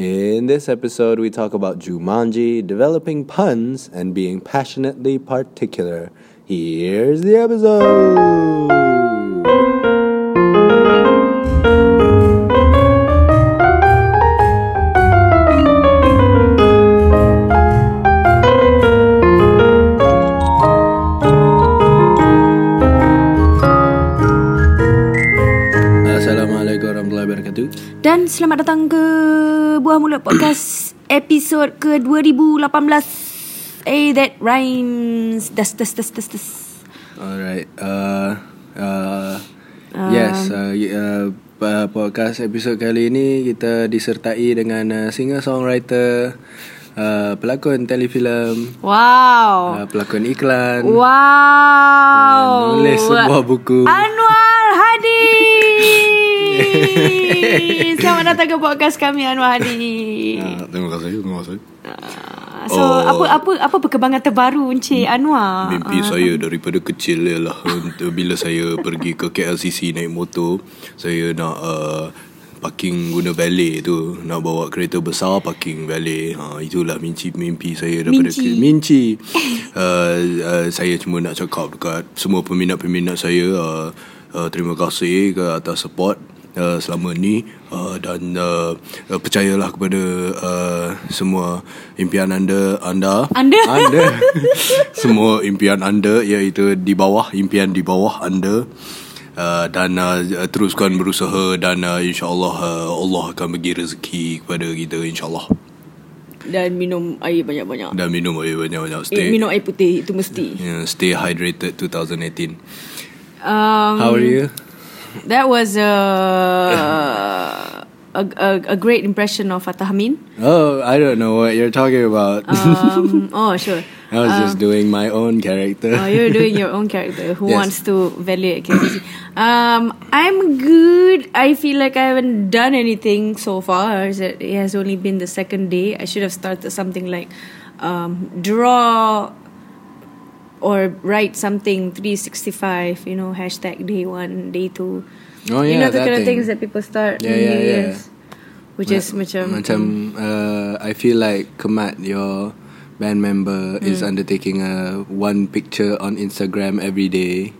In this episode, we talk about Jumanji, developing puns, and being passionately particular. Here's the episode. Assalamualaikum warahmatullahi wabarakatuh. Dan selamat datang ke Buah Mulut Podcast episod ke 2018. Eh, that rhymes. Das, das, das, das, das. Alright. Uh, uh, yes. Uh, y- uh, uh, podcast episod kali ini kita disertai dengan uh, singer songwriter, uh, pelakon telefilm, Wow. uh, pelakon iklan, Wow. nulis sebuah buku. Anwar Hadi. Selamat datang ke podcast kami Anwar Hadi. Uh, terima kasih, terima kasih. Ah, So, Oh. apa apa apa perkembangan terbaru Encik Anwar? Mimpi saya daripada kecil ialah bila saya pergi ke KLCC naik motor, saya nak uh, parking guna valet tu, nak bawa kereta besar parking valet. Ha itulah mimpi mimpi saya daripada Minci. kecil. Minci. uh, uh, saya cuma nak cakap dekat semua peminat-peminat saya uh, uh, terima kasih ke atas support uh, selama ni uh, dan uh, uh, percayalah kepada uh, semua impian anda anda Anda? anda semua impian anda iaitu di bawah impian di bawah anda uh, dan uh, teruskan berusaha dan uh, insyaallah uh, Allah akan bagi rezeki kepada kita insyaallah Dan minum air banyak-banyak. dan minum air banyak-banyak Eh, stay minum air putih itu mesti. yeah, stay hydrated 2018 Um, how are you That was a, a, a, a great impression of Fattah Amin. Oh I don't know what you're talking about Um, oh, sure. I was just doing my own character Oh, you're doing your own character. Who Yes. wants to validate KCC? Um, I'm good. I feel like I haven't done anything so far. It has only been the second day. I should have started something like um, draw or write something 365. You know, hashtag day one, day two. oh you know the kind of things that people start Yeah, yeah, New yeah. Year's. Which is macam Macam uh, I feel like Kemat your band member Hmm. is undertaking a one picture on Instagram every day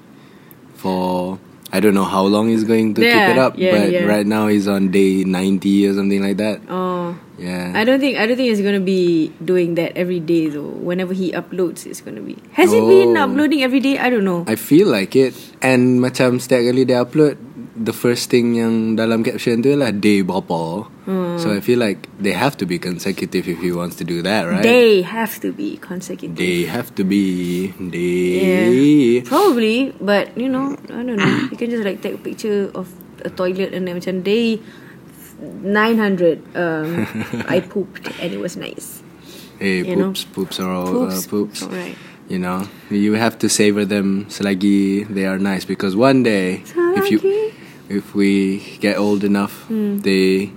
for I don't know how long he's going to keep it up yeah, but yeah. right now he's on day 90 or something like that Oh. Yeah I don't think I don't think he's gonna be doing that every day though. Whenever he uploads, it's gonna be. Has he been Oh. uploading every day? I don't know. I feel like it and macam setiap kali dia upload the first thing yang dalam caption tu ialah day berapa Hmm. so I feel like they have to be consecutive if he wants to do that right They have to be consecutive. They have to be they Yeah. Probably, but you know, I don't know. You can just like take a picture of a toilet and then macam day 900 um, I pooped and it was nice. Hey, You know? poops, poops are all Poops, uh, poops. alright. You know, you have to savor them selagi they are nice because one day, if you, if we get old enough, Hmm. they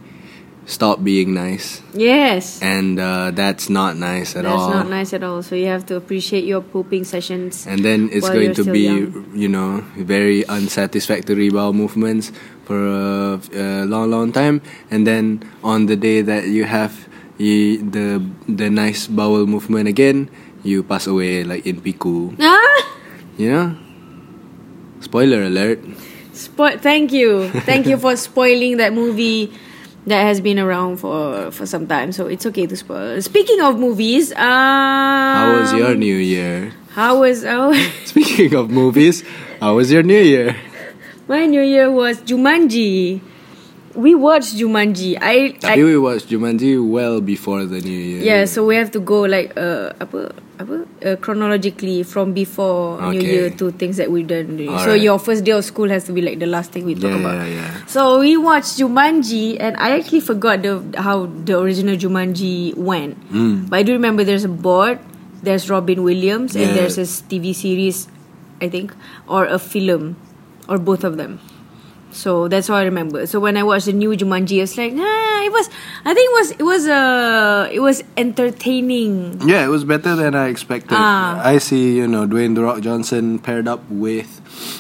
stop being nice, Yes. and uh, that's not nice at That's all. That's not nice at all. So you have to appreciate your pooping sessions. And then it's going to be, young. you know, very unsatisfactory bowel movements for a, a long, long time. And then on the day that you have you, the the nice bowel movement again, you pass away like in Piku. Ah! You know? Spoiler alert. Spo- thank you. Thank you for spoiling that movie that has been around for for some time. So it's okay to spoil. Speaking of movies, um, How was your New Year? How was oh, Speaking of movies, how was your New Year? My New Year was Jumanji. We watched Jumanji. I, I Tapi we watched Jumanji well before the New Year. yeah. So we have to go like uh apa apa uh, chronologically from before New Year to things that we've done. So Alright. your first day of school has to be like the last thing we talk Yeah, about. yeah, yeah. So we watched Jumanji, and I actually forgot the how the original Jumanji went. Mm. But I do remember there's a board, there's Robin Williams, and there's a TV series, I think, or a film, or both of them. So that's all I remember. So when I watched the new Jumanji, I was like, ah, it was. I think it was it was uh it was entertaining. Yeah, it was better than I expected. Ah. I see, you know, Dwayne The Rock Johnson paired up with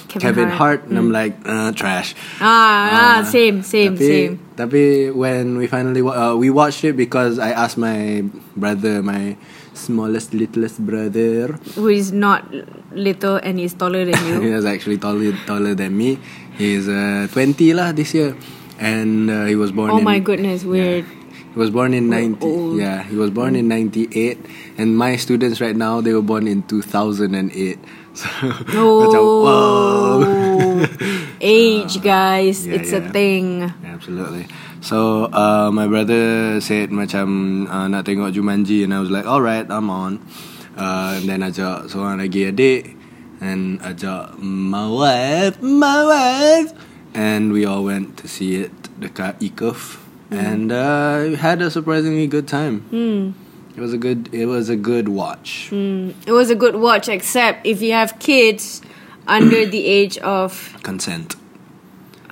Kevin, Hart, and I'm like uh, trash. Ah, ah, same, same, tapi, same. Tapi when we finally wa- uh, we watched it because I asked my brother, my smallest littlest brother, Who is not little and is taller than you. he was actually taller taller than me. He's uh, 20 lah this year, and uh, he was born. oh in, my goodness, weird. He was born in 90 old. Yeah, he was born in 98 and my students right now they were born in 2008. So Oh, age, guys, yeah, it's a yeah. thing. Absolutely. So uh, my brother said macam uh, nak tengok Jumanji and I was like alright I'm on. Uh, and then ajak seorang lagi adik and ajak my wife, my wife and we all went to see it dekat Ecuf and uh, had a surprisingly good time. Hmm. It was a good it was a good watch. Mm, it was a good watch, except if you have kids under the age of. Consent.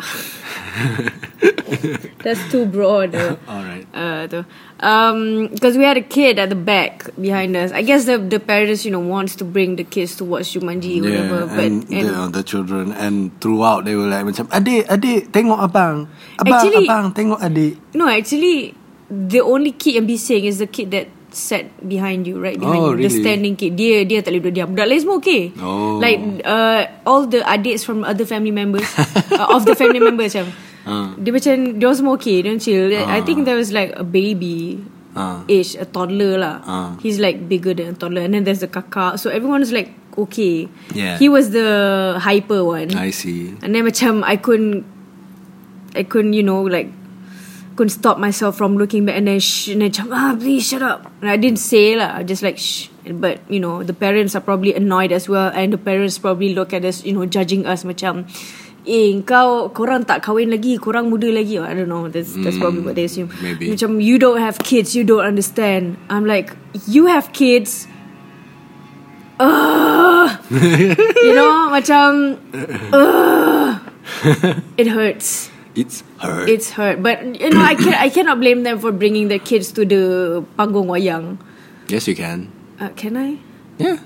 That's too broad. uh, Alright. Uh, um, because we had a kid at the back behind us. I guess the the parents, you know, wants to bring the kids to watch Jumanji, whatever. But and, and the, the children and throughout they were like macam adik adik tengok abang abang Actually- abang tengok adik no, actually, the only kid yang bising is the kid that sat behind you, right behind Oh, you, the standing kid. Dia dia tak boleh duduk diam. Budak lain semua okay. Oh. Like uh, all the adults from other family members uh, of the family members macam. Ah. Dia macam Dia semua okay Dia chill I think there was like A baby Ah. Age A toddler lah Ah. He's like bigger than a toddler And then there's the kakak So everyone is like Okay Yeah. He was the Hyper one I see And then macam I couldn't I couldn't you know like Couldn't stop myself from looking back And then shh And then Ah please shut up. And I didn't say lah I just like shh. But you know The parents are probably annoyed as well And the parents probably look at us You know judging us macam Eh kau Korang tak kahwin lagi Korang muda lagi. I don't know That's, that's probably what they assume. maybe. Macam you don't have kids You don't understand. I'm like You have kids? You know Macam Ugh. It hurts it's her It's hurt. But you know I can I cannot blame them For bringing their kids To the Panggung wayang. Yes you can. Uh, Can I? yeah.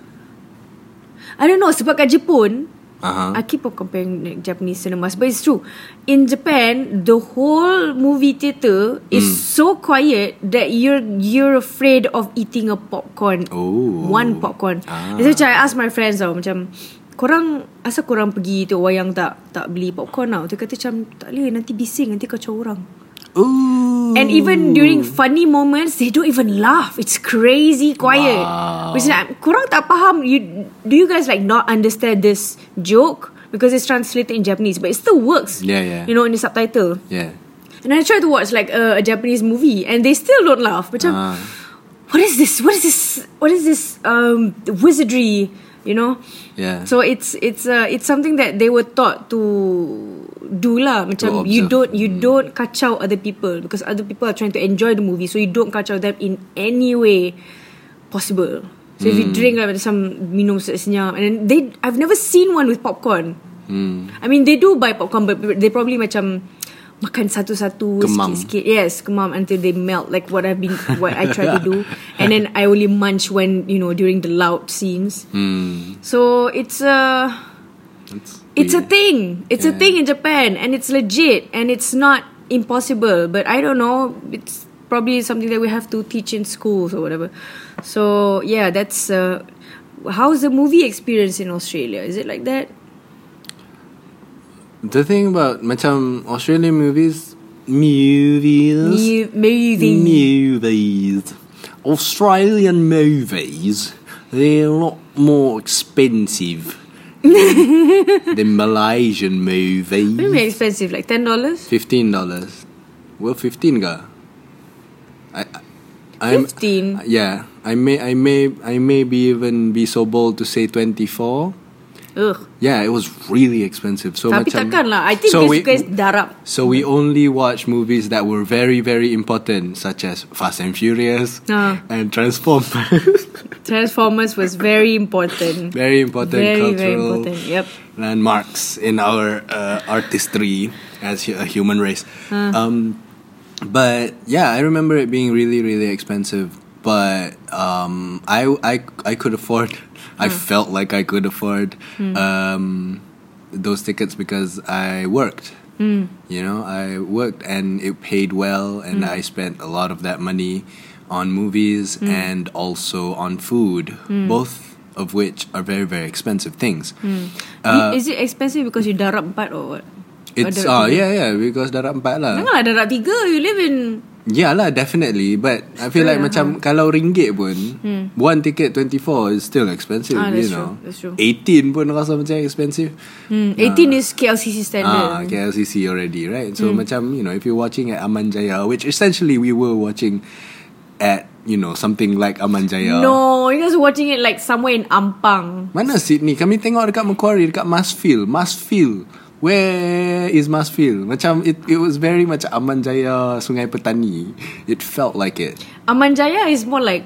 I don't know Sebab kat Jepun uh-huh. I keep on comparing Japanese cinemas But it's true. In Japan The whole movie theatre Is Hmm. so quiet That you're You're afraid of eating a popcorn. Oh. One popcorn. Ah. Why I ask my friends tau Macam Korang Asal korang pergi tu Wayang tak Tak beli popcorn tau Dia kata macam Tak boleh Nanti bising Nanti kacau orang Ooh. And even during funny moments, they don't even laugh. It's crazy quiet. Wow. Which is like, kurang tak faham. You do you guys like not understand this joke because it's translated in Japanese, but it still works. Yeah, yeah. You know, in the subtitle. yeah And I try to watch like a, a Japanese movie, and they still don't laugh. Macam, Ah. what is this? What is this? What is this um, wizardry? You know. yeah So it's it's uh, it's something that they were taught to do lah. Macam To you don't you don't kacau other people because other people are trying to enjoy the movie, so you don't kacau them in any way possible. So if you Hmm. drink like some minum senyap and then they I've never seen one with popcorn. hmm. I mean they do buy popcorn but they probably macam makan satu-satu sikit-sikit. Yes, kemam until they melt like what I've been what I try to do. And then I only munch when, you know, during the loud scenes. Hmm. So it's a It's, it's a thing. It's a thing in Japan and it's legit and it's not impossible. But I don't know. It's probably something that we have to teach in schools or whatever. So yeah, that's uh, how's the movie experience in Australia? Is it like that? The thing about macam Australian movies, movies, Mu- movie. movies, Australian movies, they're a lot more expensive than, than Malaysian Maybe movies. expensive, like ten dollars. Fifteen dollars. Well, fifteen ga. I, I'm, 15? Yeah, I may, I may, I may be even be so bold to say twenty-four. Ugh. Yeah, it was really expensive. So Tapi macam, takkan lah. I think so so we, guys darab. So we only watch movies that were very, very important, such as Fast and Furious Ah. and Transformers. Transformers was very important. very important Very, cultural very important. Yep. landmarks in our uh, artistry as a human race. Ah. Um, but yeah, I remember it being really, really expensive. But um, I, I, I could afford. I felt like I could afford Hmm. um, those tickets because I worked. You know, I worked and it paid well, and I spent a lot of that money on movies and also on food, both of which are very very expensive things. Uh, Is it expensive because you darab empat or what? it's oh darab tiga? yeah yeah because darat empat lah. Janganlah darab tiga. You live in Yeah lah definitely But I feel like Yeah, macam Kalau ringgit pun One ticket 24 Is still expensive Hmm. Ah, You that's know true, that's true. 18 pun rasa macam expensive hmm, 18 is KLCC standard. Ah, KLCC already right Hmm. So macam You know If you're watching at Aman Jaya Which essentially we were watching At You know Something like Aman Jaya No, you guys watching it like somewhere in Ampang. Mana Sydney Kami tengok dekat Macquarie Dekat Masfield Masfield Where is Marsfield Macam it, it was very much Aman Jaya Sungai Petani It felt like it Aman Jaya is more like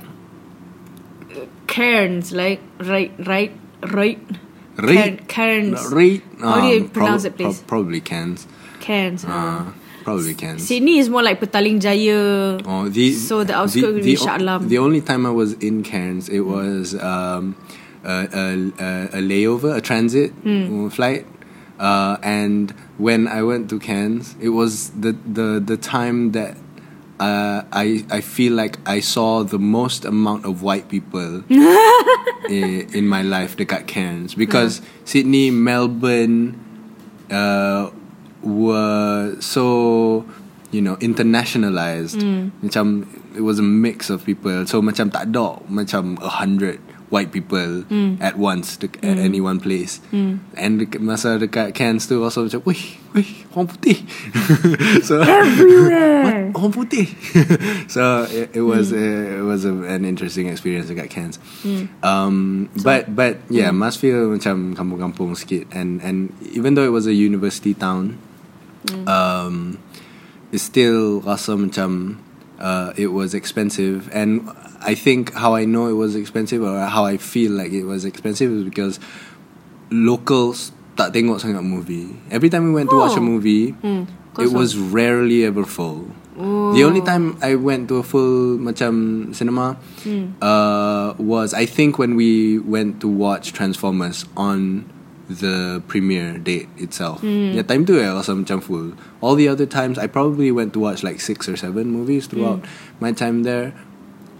uh, Cairns, like right, right, right. Right. Cairns. Right. How do you um, pronounce prob- it, please? prob- probably cans. Cairns. uh. Uh, probably Cairns. Sydney is more like Petaling Jaya. Oh, the, So the outskirts will be Shah Alam. The only time I was in Cairns, it was um, a, a, a, a layover, a transit uh, flight. Uh, and when I went to Cairns, it was the, the, the time that uh, I, I feel like I saw the most amount of white people in, in my life dekat Cairns. Because Sydney, Melbourne, uh, were so you know internationalized. Macam it was a mix of people. So macam tak ada macam a hundred white people at once dek- at any one place. And dek- masa dekat Cairns tu also macam wih wih orang putih. So Everywhere. What? orang putih. So it, it was uh, it was a, an interesting experience dekat Cairns. Um, but but yeah Marsfield macam kampung-kampung sikit. And and even though it was a university town um, it's still rasa macam uh, it was expensive. And I think how I know it was expensive or how I feel like it was expensive is because locals tak tengok sangat movie. Every time we went to watch a Oh. movie, Hmm, it was rarely ever full. The only time I went to a full macam cinema Hmm. uh, was I think when we went to watch Transformers on the premiere date itself. Hmm. Yeah, time tu ya rasa macam full. All the other times I probably went to watch like six or seven movies throughout Hmm. my time there.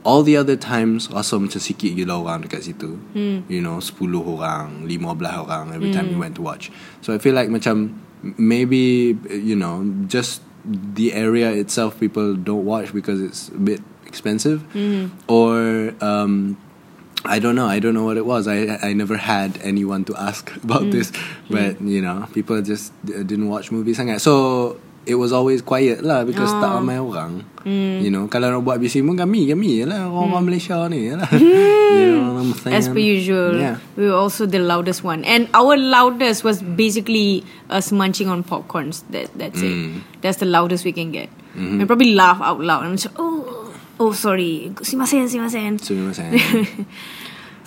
All the other times rasa macam sikit gila orang dekat situ. Hmm. You know, 10 orang, 15 orang every time we went to watch. So I feel like macam maybe you know, just the area itself people don't watch because it's a bit expensive or um I don't know. I don't know what it was. I I never had anyone to ask about this, but you know, people just uh, didn't watch movies. So it was always quiet lah because tak Oh. ramai orang. You know, kalau nak buat bising pun kami kami je lah orang-orang Malaysia ni lah. you know what I'm saying? As per usual, Yeah. we were also the loudest one, and our loudest was basically us munching on popcorns. That that's it. Mm. That's the loudest we can get. Mm-hmm. We probably laugh out loud. I'm just oh, oh, sorry, simasen, simasen. So you were saying.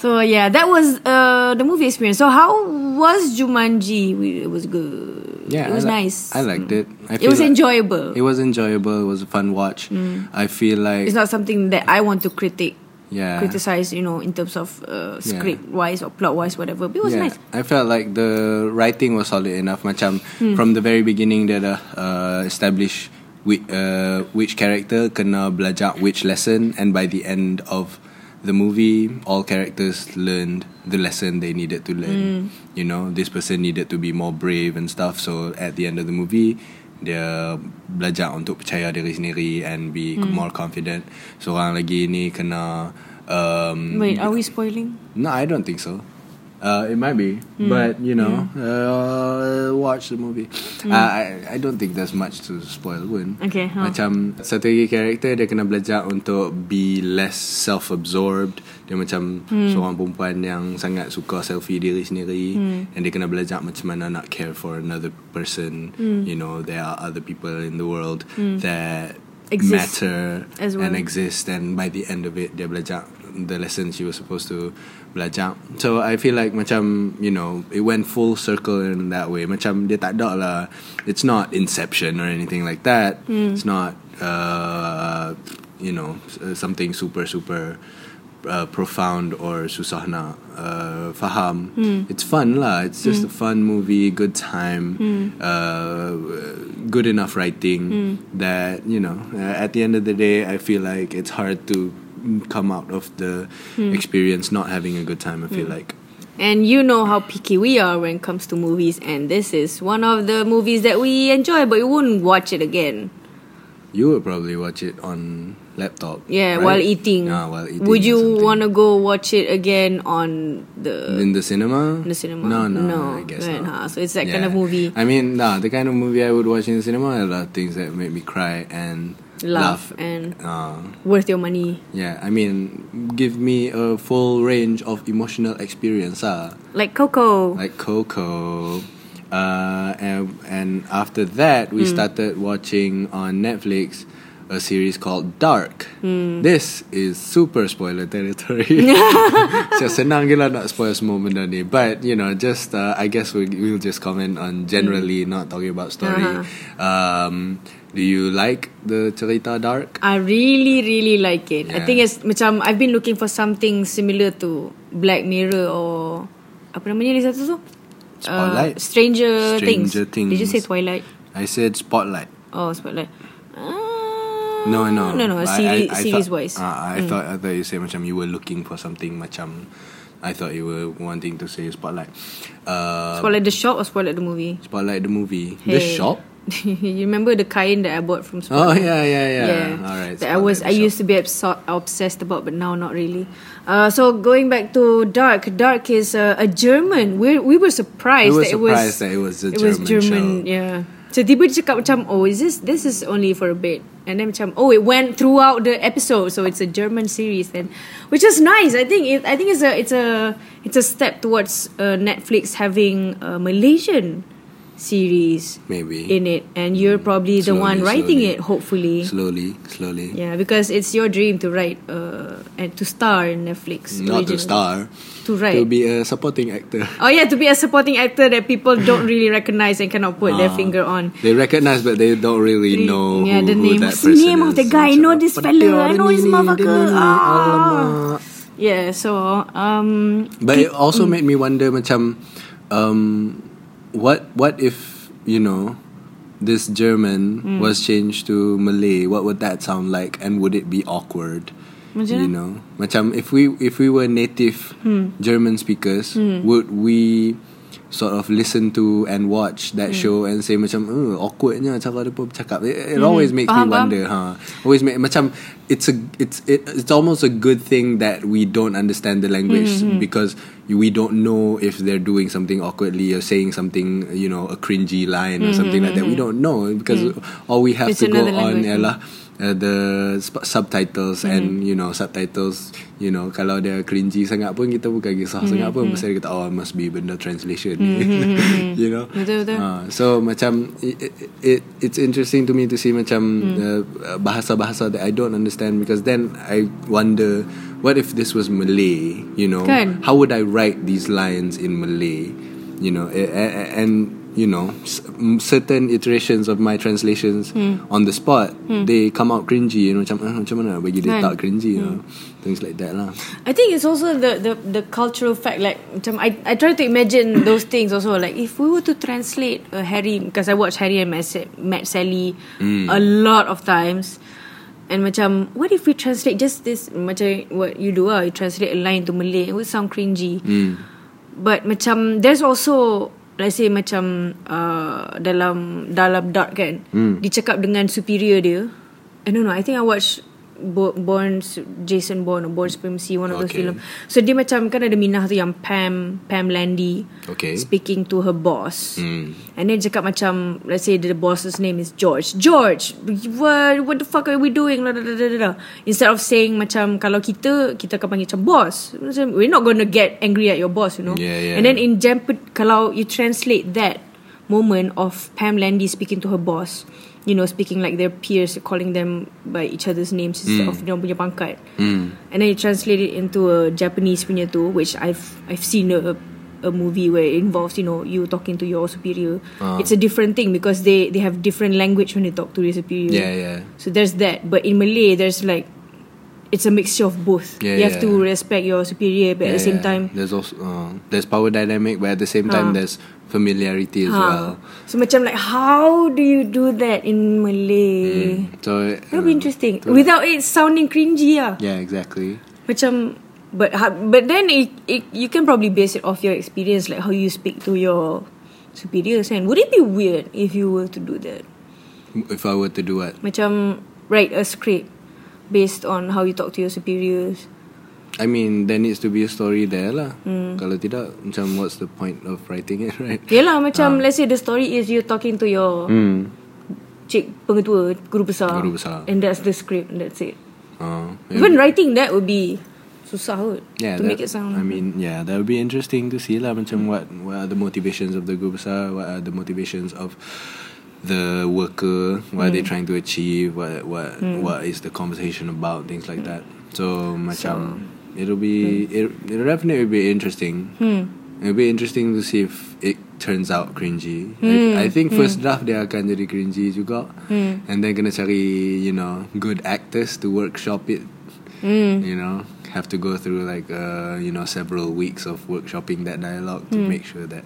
So yeah, that was uh, the movie experience. So how was Jumanji? It was good. Yeah, it was I li- nice. I liked it. I It was like- enjoyable. It was enjoyable. It was a fun watch. I feel like it's not something that I want to critique, yeah. criticize. You know, in terms of uh, script wise or plot wise, whatever. But it was yeah, nice. I felt like the writing was solid enough. Macam Hmm. from the very beginning dia dah uh, establish which, uh, which character kena belajar which lesson and by the end of the movie all characters learned the lesson they needed to learn. You know, this person needed to be more brave and stuff. So at the end of the movie dia belajar untuk percaya diri sendiri and be Hmm. more confident. Seorang lagi ni kena um, Wait, are we spoiling? no, I don't think so. Uh, it might be, Hmm. but you know, uh, watch the movie. Hmm. Uh, I I don't think there's much to spoil pun. Okay, huh. Macam satu lagi karakter dia kena belajar untuk be less self-absorbed. Dia macam Hmm. seorang perempuan yang sangat suka selfie diri sendiri, Hmm. and dia kena belajar macam mana nak care for another person. Hmm. You know, there are other people in the world that Exist matter as well. and exist and by the end of it dia belajar the lesson she was supposed to belajar so I feel like macam you know it went full circle in that way macam dia tak ada lah it's not inception or anything like that Hmm. it's not uh, you know something super super uh, profound or susah nak uh, faham. Hmm. It's fun lah. It's just a fun movie, good time, Hmm. uh, good enough writing that you know. Uh, at the end of the day, I feel like it's hard to come out of the Hmm. experience not having a good time. I feel like. And you know how picky we are when it comes to movies, and this is one of the movies that we enjoy, but we wouldn't watch it again. You would probably watch it on laptop. Yeah, right? while eating. Ah, while eating. Would you want to go watch it again on the in the cinema? in the cinema? No, no, no. I guess right, not. huh? So it's that kind of movie. I mean, nah, the kind of movie I would watch in the cinema are a lot of things that make me cry and Laugh laugh. and Uh, worth your money. yeah, I mean, give me a full range of emotional experience, ah, Like Coco. like Coco. Uh, and, and after that, we started watching on Netflix a series called Dark. Hmm. This is super spoiler territory. so senang gila nak spoil semua benda ni. But you know, just uh, I guess we we'll just comment on generally, not talking about story. Uh-huh. Um, do you like the cerita Dark? I really, really like it. I Yeah. think it's macam I've been looking for something similar to Black Mirror or apa namanya ni satu tu? Spotlight. Uh, Stranger, Stranger Things. Did you say Things. Twilight? I said Spotlight. Oh, Spotlight. Uh, No, no, no, no. I- Series, I, I series thought, wise. Uh, I thought I thought you said macam you were looking for something macam. I thought you were wanting to say Spotlight. Uh, Spotlight the shop or Spotlight the movie? Spotlight the movie. The Hey. shop. you remember the kain that I bought from Oh yeah, yeah, yeah. yeah. All right. That I was I used to be obso- obsessed about, but now not really. Uh, so going back to Dark, Dark is uh, a German. We we were surprised We were that it was surprised that it was a it was German German. show. Yeah. So tiba dia cakap macam oh is this this is only for a bit and then macam oh it went throughout the episode so it's a German series then which is nice I think it, I think it's a it's a it's a step towards uh, Netflix having a Malaysian series Maybe. in it and you're probably the one writing slowly. it hopefully slowly, slowly. yeah because it's your dream to write uh, and to star in Netflix Not to star. to write To be a supporting actor. oh yeah to be a supporting actor that people don't really recognize and cannot put their Ah. finger on They recognize, but they don't really know yeah, who, the name. that person name of the guy? I know this fella. I know this motherfucker. Ah. Yeah, so um But it also made me wonder macam um what what if, you know, this German Hmm. was changed to Malay, what would that sound like and would it be awkward? Macam you know. Macam if we if we were native Hmm. German speakers, would we sort of listen to and watch that Hmm. show and say macam oh, awkwardnya cara dia pun bercakap it, it always makes Hmm. Faham, me faham. wonder ha. Always make macam it's a it's it, it's almost a good thing that we don't understand the language Hmm, because we don't know if they're doing something awkwardly or saying something you know a cringy line or something like that. we don't know because all we have Hmm, It's to go on ialah uh, the subtitles and you know subtitles you know kalau dia cringy sangat pun kita bukan kisah sangat pun. Pasal dia kata oh must be benda translation. You know? Betul, betul. Ah, so macam it, it it's interesting to me to see macam uh, bahasa-bahasa that I don't understand because then I wonder what if this was Malay you know? Kan? how would I write these lines in Malay you know? A- a- a- and you know s- certain iterations of my translations on the spot they come out cringy you know macam ah, macam mana bagi dia tak cringy you know? Things like that lah. I think it's also the the the cultural fact like macam I I try to imagine those things also like if we were to translate uh, Harry because I watch Harry and Met, Met Sally a lot of times. And macam what if we translate just this macam what you do ah you translate a line to Malay it would sound cringy. But macam there's also let's say macam uh, dalam dalam dark kan Hmm. dia cakap dengan superior dia I don't know I think I watch Bo- Born Jason Bourne or Born Supremacy one of those film. So dia macam kan ada minah tu yang Pam Pam Landy Okay. speaking to her boss. Hmm. and then dia cakap macam let's say the boss's name is George. George what what the fuck are we doing? Instead of saying macam kalau kita kita akan panggil macam boss. Macam we're not gonna get angry at your boss you know? Yeah, yeah. and then in Jemput kalau you translate that moment of Pam Landy speaking to her boss you know speaking like their peers calling them by each other's names instead of dia punya pangkat. Hmm. and then you translate it into a Japanese punya tu which I've I've seen a a movie where it involves you know you talking to your superior. Ah. it's a different thing because they they have different language when they talk to their superior. Yeah yeah. So there's that. But in Malay there's like it's a mixture of both. Yeah, you have to yeah. respect your superior, but at the same Yeah, time, there's also uh, there's power dynamic, but at the same time Ha. there's familiarity as well. So macam like how do you do that in Malay? So That'll be uh, interesting. Without it sounding cringy ah. Yeah, exactly. Macam but but then it, it you can probably base it off your experience like how you speak to your superiors and would it be weird if you were to do that? If I were to do what, Macam write a script based on how you talk to your superiors. I mean, there needs to be a story there lah. Hmm. Kalau tidak, macam what's the point of writing it, right? Yelah macam let's say the story is you talking to your Hmm. cik pengetua guru besar. Guru besar. And that's the script and that's it. Uh, Even writing that would be susah kot yeah, to that, make it sound. I mean, yeah, that would be interesting to see lah. Macam what what are the motivations of the guru besar? What are the motivations of the worker? What are Hmm. they trying to achieve? What what what is the conversation about? Things like that. So macam it'll be it, it'll definitely be interesting. Hmm. It'll be interesting to see if it turns out cringy. Hmm. I, I think first draft dia akan jadi cringy juga. And then kena cari you know good actors to workshop it. Hmm. You know, have to go through like uh, you know several weeks of workshopping that dialogue Hmm. to make sure that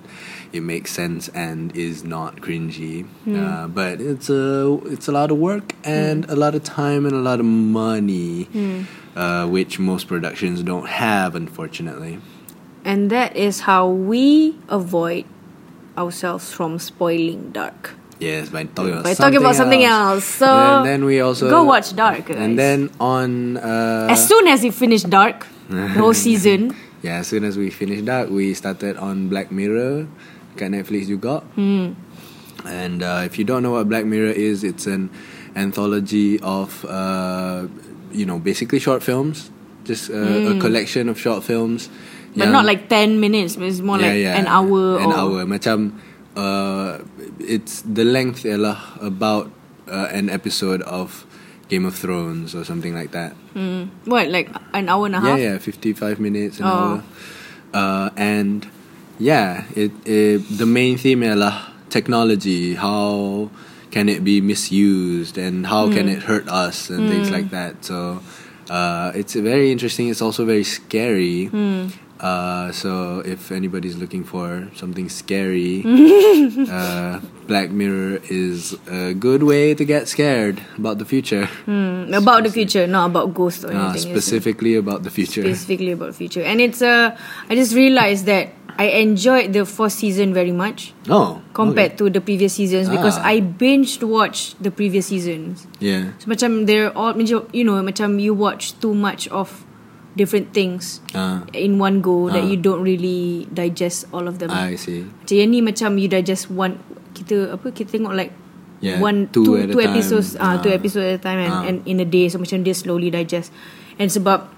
it makes sense and is not cringy. Hmm. Uh, but it's a it's a lot of work and Hmm. a lot of time and a lot of money, uh, which most productions don't have, unfortunately. And that is how we avoid ourselves from spoiling Dark. Yes, by talking about By something talking about something else. So and then we also go watch Dark, guys. And then on uh, as soon as you finish Dark, the whole season, yeah, as soon as we finished that, we started on Black Mirror, kat Netflix juga. Hmm. And uh, if you don't know what Black Mirror is, it's an anthology of uh, you know basically short films, just uh, a collection of short films. Hmm. but not like ten minutes. It's more like an hour an or hour macam uh, it's the length ialah about uh, an episode of Game of Thrones or something like that. Hmm. what like an hour and a half. Yeah, yeah, 55 minutes an Oh. hour. Uh, and yeah, it, it the main theme ialah technology, how can it be misused and how can Hmm. it hurt us and things like that. So uh, it's very interesting. It's also very scary. Uh, so if anybody's looking for something scary, uh, Black Mirror is a good way to get scared about the future. Hmm, about the future, not about ghosts or Uh, anything. is specifically about the future. specifically about future. And it's uh, I just realized that I enjoyed the fourth season very much Oh, compared to the previous seasons because Ah. I binged watched the previous seasons. yeah. So macam they're all you know macam you watch too much of different things Ah. in one go that Ah. you don't really digest all of them. I see. Macam yang ni macam you digest one kita apa kita tengok like Yeah, one two two two episodes ah two Ah. episodes at a time and, Ah. and in a day so macam dia slowly digest and sebab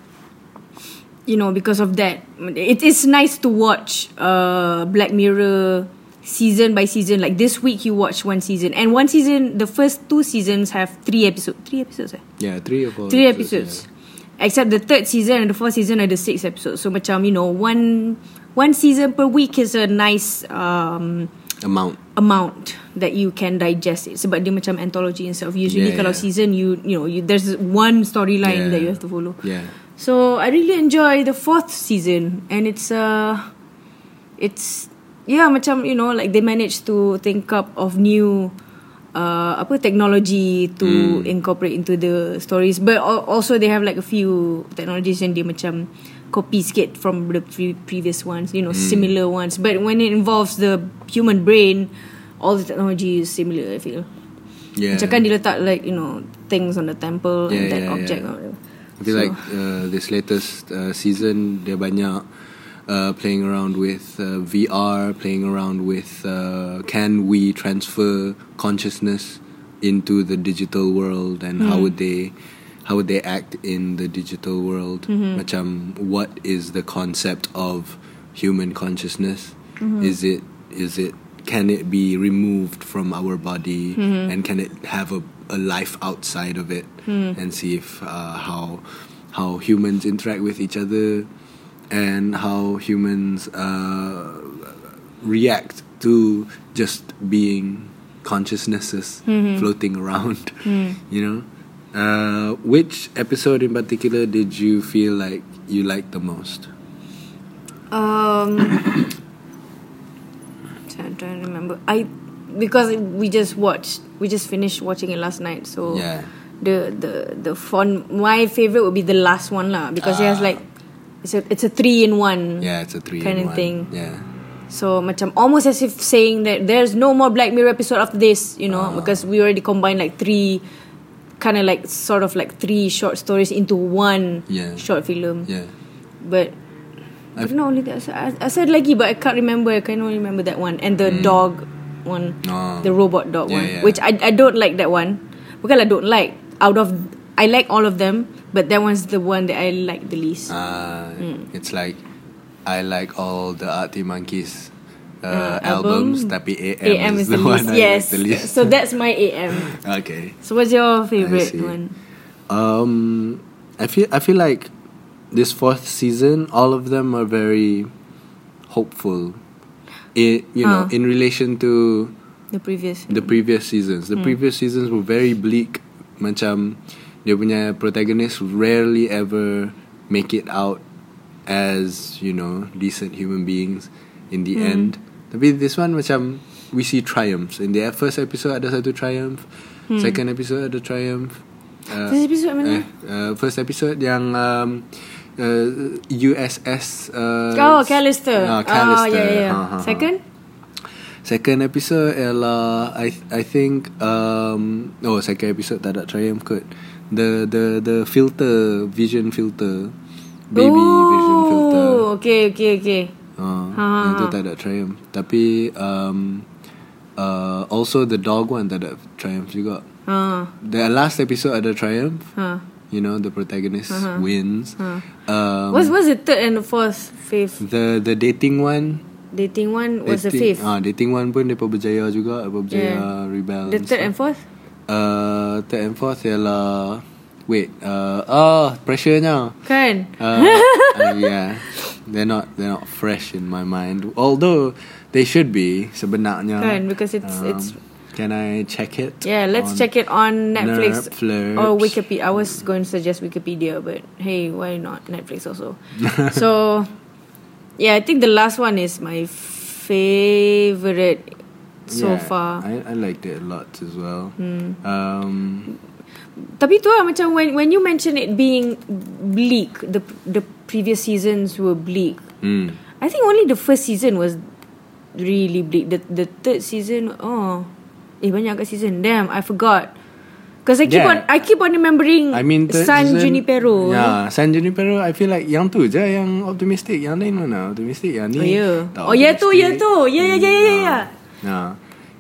you know because of that it is nice to watch uh Black Mirror season by season like this week you watch one season and one season the first two seasons have three episodes three episodes eh? Yeah, three or three episodes. Except the third season and the fourth season are the six episodes. So macam you know one one season per week is a nice um. Amount. amount that you can digest it. Sebab dia macam anthology and stuff. Usually Yeah, kalau yeah. season you you know you, there's one storyline Yeah. that you have to follow. Yeah. So I really enjoy the fourth season and it's uh it's yeah macam you know like they managed to think up of new uh apa technology to Hmm. incorporate into the stories but al- also they have like a few technologies yang dia macam copy sikit from the pre- previous ones you know Hmm. similar ones but when it involves the human brain all the technology is similar I feel Yeah. macam kan dia letak like you know things on the temple and Yeah, that yeah, object yeah. I feel So- like uh, this latest uh, season dia banyak uh, playing around with uh, VR, playing around with uh, can we transfer consciousness into the digital world and how would they how would they act in the digital world? Macam what is the concept of human consciousness? Is it is it can it be removed from our body and can it have a, a life outside of it? And see if uh, how how humans interact with each other and how humans uh, react to just being consciousnesses floating around you know Uh, which episode in particular did you feel like you liked the most? Um, I'm trying to remember. I because we just watched, we just finished watching it last night. So Yeah. the the the fun. My favorite would be the last one lah because it has Ah. like it's a it's a three in one. Yeah, it's a three Kind in of one. thing. Yeah. So macam almost as if saying that there's no more Black Mirror episode after this, you know, ah. because we already combined like three, kind of like sort of like three short stories into one Yeah. short film. Yeah. But I don't know only that I, I said lagi, but I can't remember. I can only remember that one and the mm. dog one. Oh. the robot dog Yeah, one, yeah. which I I don't like that one because I don't like out of I like all of them, but that one's the one that I like the least. Uh, Hmm. It's like I like all the Arctic Monkeys uh, Uh, album. albums, tapi AM, AM is the, one least. I Yes, like the least. so that's my AM. okay. So what's your favorite one? Um, I feel I feel like this fourth season, all of them are very hopeful. In you know, in relation to The previous. the previous seasons. The previous seasons were very bleak. Macam dia punya protagonist rarely ever make it out as you know decent human beings in the end. Tapi this one macam we see triumphs. In the first episode ada satu triumph. Second episode ada triumph. Uh, First episode mana? Eh, uh, first episode yang um, uh, USS uh, oh, Callister. Ah, Oh, Callister. yeah, yeah. Ha, ha, ha. Second? Second episode ialah I I think um oh second episode tak ada triumph kot. The the the filter vision filter baby vision filter. Oh, okay, okay, okay. Uh, Ha, ha, itu ha. tak ada triumph. Tapi um uh also the dog one tak ada triumph juga. Uh, The last episode ada triumph. huh. You know the protagonist wins. Uh-huh. Um, What's what's the third and the fourth, fifth? the the dating one Dating one was the fifth. Ah, dating one pun dia berjaya juga, berjaya Yeah. rebel. the and third stuff. and fourth? Uh, third and fourth ialah wait, uh, oh, pressure-nya. Kan? Uh, uh, yeah. They're not they're not fresh in my mind. Although they should be sebenarnya. Kan, because it's- Um, it's- Can I check it? Yeah, let's check it on Netflix Netflix. or Wikipedia. I was going to suggest Wikipedia, but hey, why not Netflix also? so, yeah, I think the last one is my favorite so Yeah, far. Hmm. I, I liked it a lot as well. Um, Tapi tu lah macam when when you mention it being bleak, the the previous seasons were bleak. mm. I think only the first season was really bleak. The the third season, oh, eh banyak kat season. Damn, I forgot. Because I keep Yeah. on I keep on remembering I mean San season, Junipero. Yeah, San Junipero I feel like yang tu je yang optimistic. Yang lain mana optimistic yang ni. Oh ya. tak Oh ya tu, ya optimistic. tu. Ya ya ya ya ya. Nah.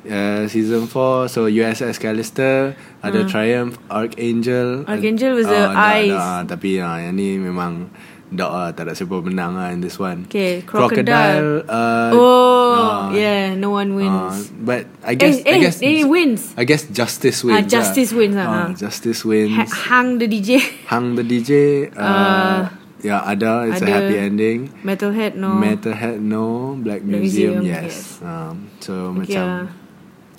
Uh, season 4 So USS Callister Ada Triumph Archangel. Archangel was the dah, eyes. dah, Tapi uh, yang ni memang Dak lah Tak ada siapa menang lah In this one Okay, Crocodile. uh, Oh, ah, yeah, no one uh, wins. But I guess eh, I guess eh, wins. I guess Justice wins Justice wins, ah, Ah, ah. Justice wins Ha- hang the DJ. Hang the DJ uh, Ya ada It's a ada. happy ending Metalhead no. Metalhead no Black Museum, Museum, yes, Um, So Okay, macam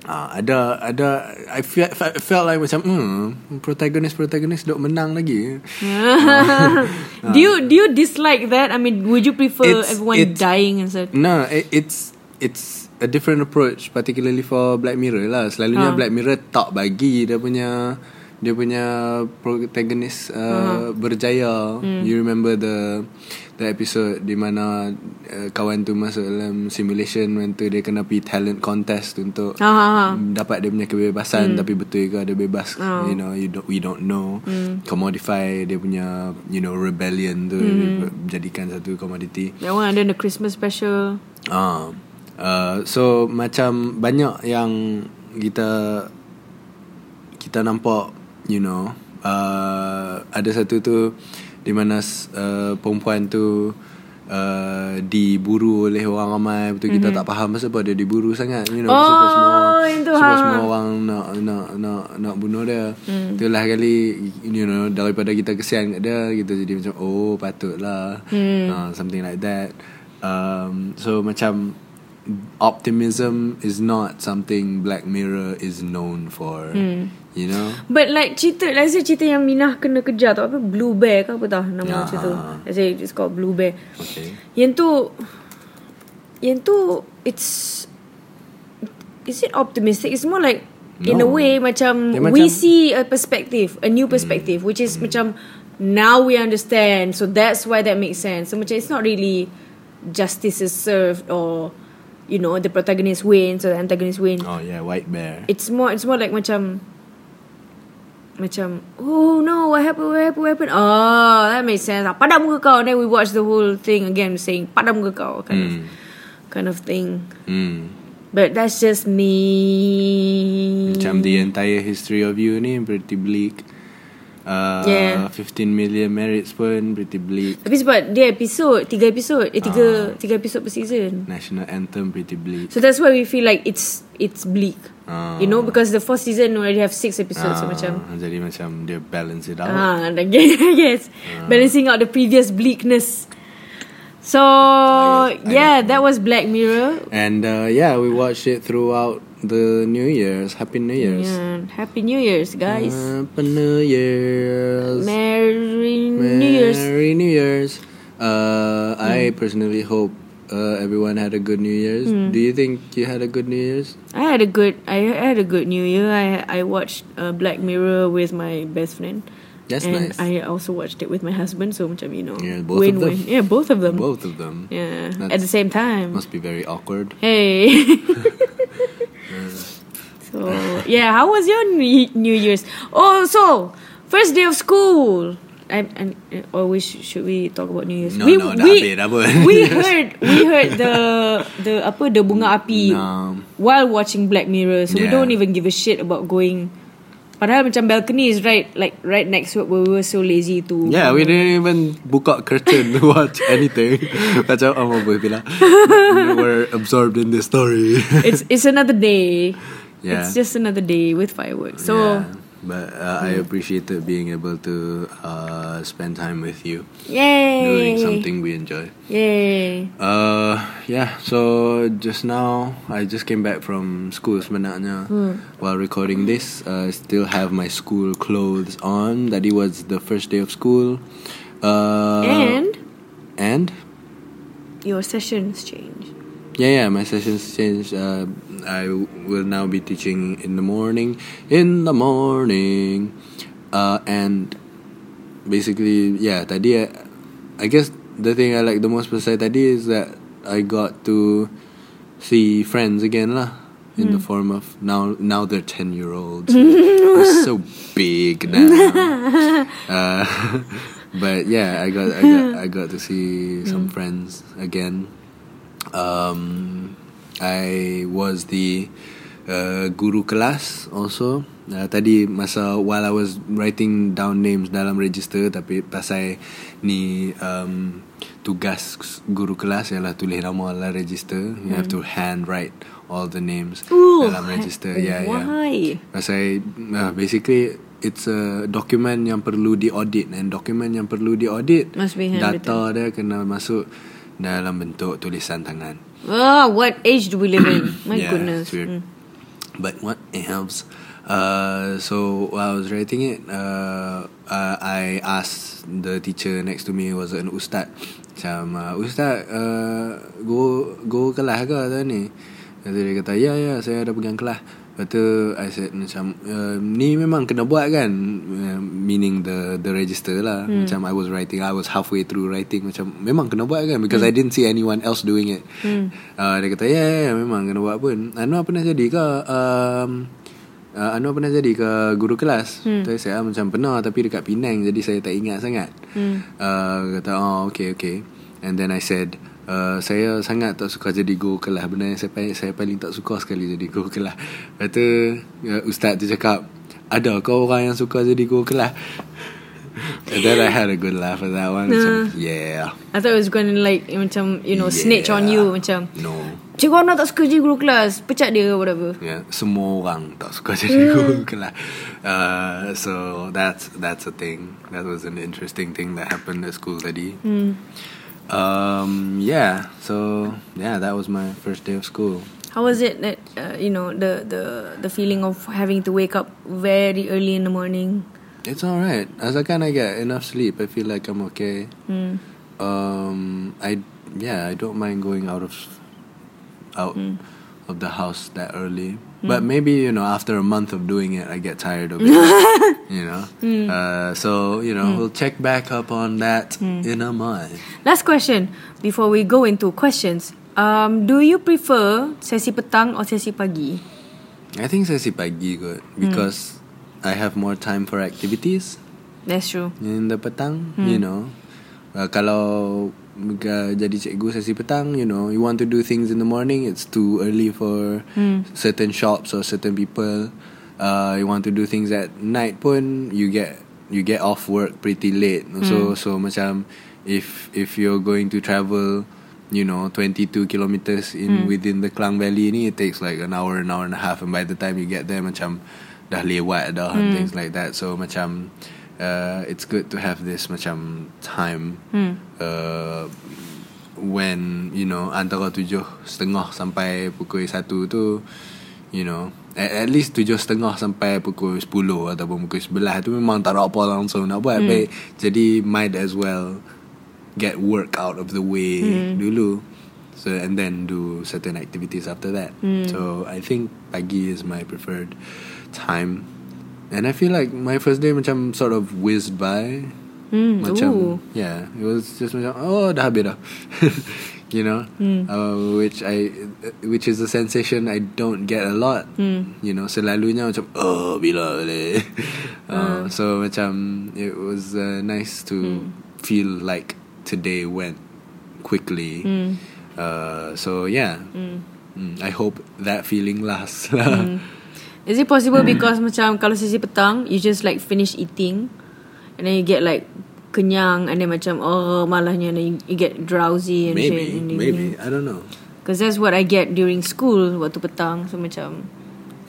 ah. uh, Ada Ada I feel, I felt like macam hmm, Protagonist-protagonist Dok menang lagi do you do you dislike that? I mean, would you prefer It's- everyone it's- dying and such? No it, It's It's a different approach Particularly for Black Mirror lah Selalunya Ha. Black Mirror Tak bagi dia punya Dia punya Protagonist uh, Berjaya. Hmm. You remember the The episode Di mana uh, Kawan tu masuk dalam Simulation When tu dia kena pergi Talent contest Untuk ha. dapat dia punya kebebasan tapi betul ke ada bebas. Oh. you know you don't we don't know. Commodify dia punya you know rebellion tu. Jadikan satu komoditi That one then the Christmas special. ah. Uh, so macam banyak yang kita kita nampak you know uh, ada satu tu di mana uh, perempuan tu uh, diburu oleh orang ramai betul kita tak faham pasal apa dia diburu sangat you know Oh, sebab semua itu, sebab ha. semua orang nak nak nak nak bunuh dia hmm. itulah kali you know daripada kita kesian kat dia kita jadi macam oh patutlah hmm. uh, something like that um, so macam optimism is not something Black Mirror is known for. Hmm. You know? But like cerita Let's say cerita yang Minah kena kejar tu Apa Blue Bear ke apa tau Nama Ah. cerita tu Let's say it's called Blue Bear Okay. Yang tu Yang tu It's Is it optimistic It's more like In a way macam We macam- Hmm. see a perspective A new perspective Which is macam Now we understand So that's why that makes sense So macam it's not really Justice is served Or You know The protagonist wins Or the antagonist wins. Oh yeah, White Bear. it's more it's more like macam macam oh no what happened what happened what happened? Oh that makes sense. Ah, padam muka kau. Then we watch the whole thing again saying padam muka kau kind of kind of thing. Hmm. but that's just me. Macam the entire history of you ni pretty bleak. Uh, Yeah. 15 million merits pun pretty bleak. tapi sebab dia episod tiga episod eh tiga tiga episod per season National anthem pretty bleak. so that's why we feel like it's it's bleak Ah. you know because the fourth season already have six episodes so Ah, macam Jadi macam dia balance it out. Ah, I guess balancing out the previous bleakness. So I guess- I yeah, guess. that was Black Mirror. And uh, yeah, we watched it throughout the New Year's. Happy New Year's. Yeah, Happy New Year's, guys. Happy New Year's. Merry New Year's. Merry New Year's. Uh, I personally hope uh, everyone had a good New Year's. Hmm. Do you think you had a good New Year's? I had a good, I had a good New Year. I I watched uh, Black Mirror with my best friend. That's and nice. I also watched it with my husband. So macam you know, Yeah, both of them. win-win. Yeah, both of them. Both of them. Yeah, That's- at the same time. Must be very awkward. Hey. so yeah, how was your New Year's? Oh, so first day of school. I and or we sh- should we talk about New Year's? No, we, no, dah we, habis dah pun. we heard we heard the the apa the bunga api No. while watching Black Mirror. So we Yeah. don't even give a shit about going. Padahal macam balcony is right like right next to it, but we were so lazy to. Yeah, we didn't even buka curtain to watch anything. Macam oh, apa bila we were absorbed in the story. it's it's another day. Yeah. It's just another day with fireworks. So. Yeah. But uh, I appreciated being able to uh, spend time with you, Yay! doing something we enjoy. Yay! Uh, yeah. So just now, I just came back from school sebenarnya. While recording this, uh, I still have my school clothes on. That it was the first day of school. Uh, and and your sessions change. yeah, yeah, my sessions changed. I will now be teaching in the morning. In the morning, uh, and basically, yeah. Tadi, I, I guess the thing I like the most pasal tadi is that I got to see friends again lah. In the form of now, now they're ten year olds. they're so big now. uh, but yeah, I got, I got, I got to see some friends again. Um, I was the uh, guru kelas also. Uh, tadi masa while I was writing down names dalam register tapi pasal ni um, tugas guru kelas ialah tulis nama dalam register. You have to handwrite all the names Ooh, dalam register. Yeah, yeah. Why? Pasal uh, basically it's a document yang perlu di audit and document yang perlu di audit data dia kena masuk dalam bentuk tulisan tangan. Oh, what age do we live in? My Yeah, goodness. it's weird. Mm. But what else? Uh, so while I was writing it, uh, uh, I asked the teacher next to me was an ustaz. Macam uh, ustaz, uh, go go kelas ke tahun ni? Lepas tu dia kata, ya ya saya ada pegang kelas. Tu I said macam uh, ni memang kena buat kan uh, meaning the the register lah. Hmm. Macam I was writing, I was halfway through writing macam memang kena buat kan because I didn't see anyone else doing it. Hmm. Uh, dia kata ya, ya, ya memang kena buat pun. Anu pernah jadi ke um, uh, Anu pernah jadi ke guru kelas hmm. Tapi saya macam pernah Tapi dekat Penang Jadi saya tak ingat sangat Hmm. uh, Kata oh okay okay And then I said Uh, saya sangat tak suka jadi guru kelas Benda yang saya, paling- saya paling tak suka sekali jadi guru kelas Lepas tu uh, Ustaz tu cakap Ada kau orang yang suka jadi guru kelas And then I had a good laugh at that one Macam yeah I thought it was going to like macam you know snitch on Yeah. you macam No cikgu Ana tak suka je guru kelas pecat dia whatever. Yeah, semua orang tak suka jadi guru kelas. Uh, so that's that's a thing. That was an interesting thing that happened at school tadi. Um, yeah. So yeah, that was my first day of school. How was it that uh, you know the the the feeling of having to wake up very early in the morning? It's all right. As I kind of get enough sleep, I feel like I'm okay. Mm. Um, I yeah, I don't mind going out of out Mm. Of the house that early. But maybe you know, after a month of doing it, I get tired of it. you know. Mm. Uh, so you know, we'll check back up on that in a month. Last question before we go into questions. Um, do you prefer sesi petang or sesi pagi? I think sesi pagi good because I have more time for activities. That's true. In the petang, you know. Uh, kalau jadi cikgu sesi petang, you know, you want to do things in the morning, it's too early for certain shops or certain people. Uh, you want to do things at night pun, you get you get off work pretty late. So so macam if if you're going to travel you know 22 kilometers in within the Klang Valley ni it takes like an hour an hour and a half. And by the time you get there macam dah lewat dah and things like that. So macam uh, it's good to have this macam time uh, when you know antara tujuh setengah sampai pukul satu tu you know at, at least tujuh setengah sampai pukul sepuluh ataupun pukul sebelah tu memang tak ada apa langsung nak buat. Baik jadi might as well get work out of the way dulu. So and then do certain activities after that. So I think pagi is my preferred time and I feel like my first day macam sort of whizzed by. Mm, macam ooh. yeah it was just macam oh dah habis dah. You know? Uh, which I which is a sensation I don't get a lot. You know selalunya macam oh bila boleh? Uh, so macam it was uh, nice to feel like today went quickly. Uh, so yeah. Mm, I hope that feeling lasts Is it possible because macam kalau sesi petang you just like finish eating and then you get like kenyang and then macam oh malahnya and then you, you get drowsy and shit maybe in the maybe I don't know Because that's what I get during school waktu petang so macam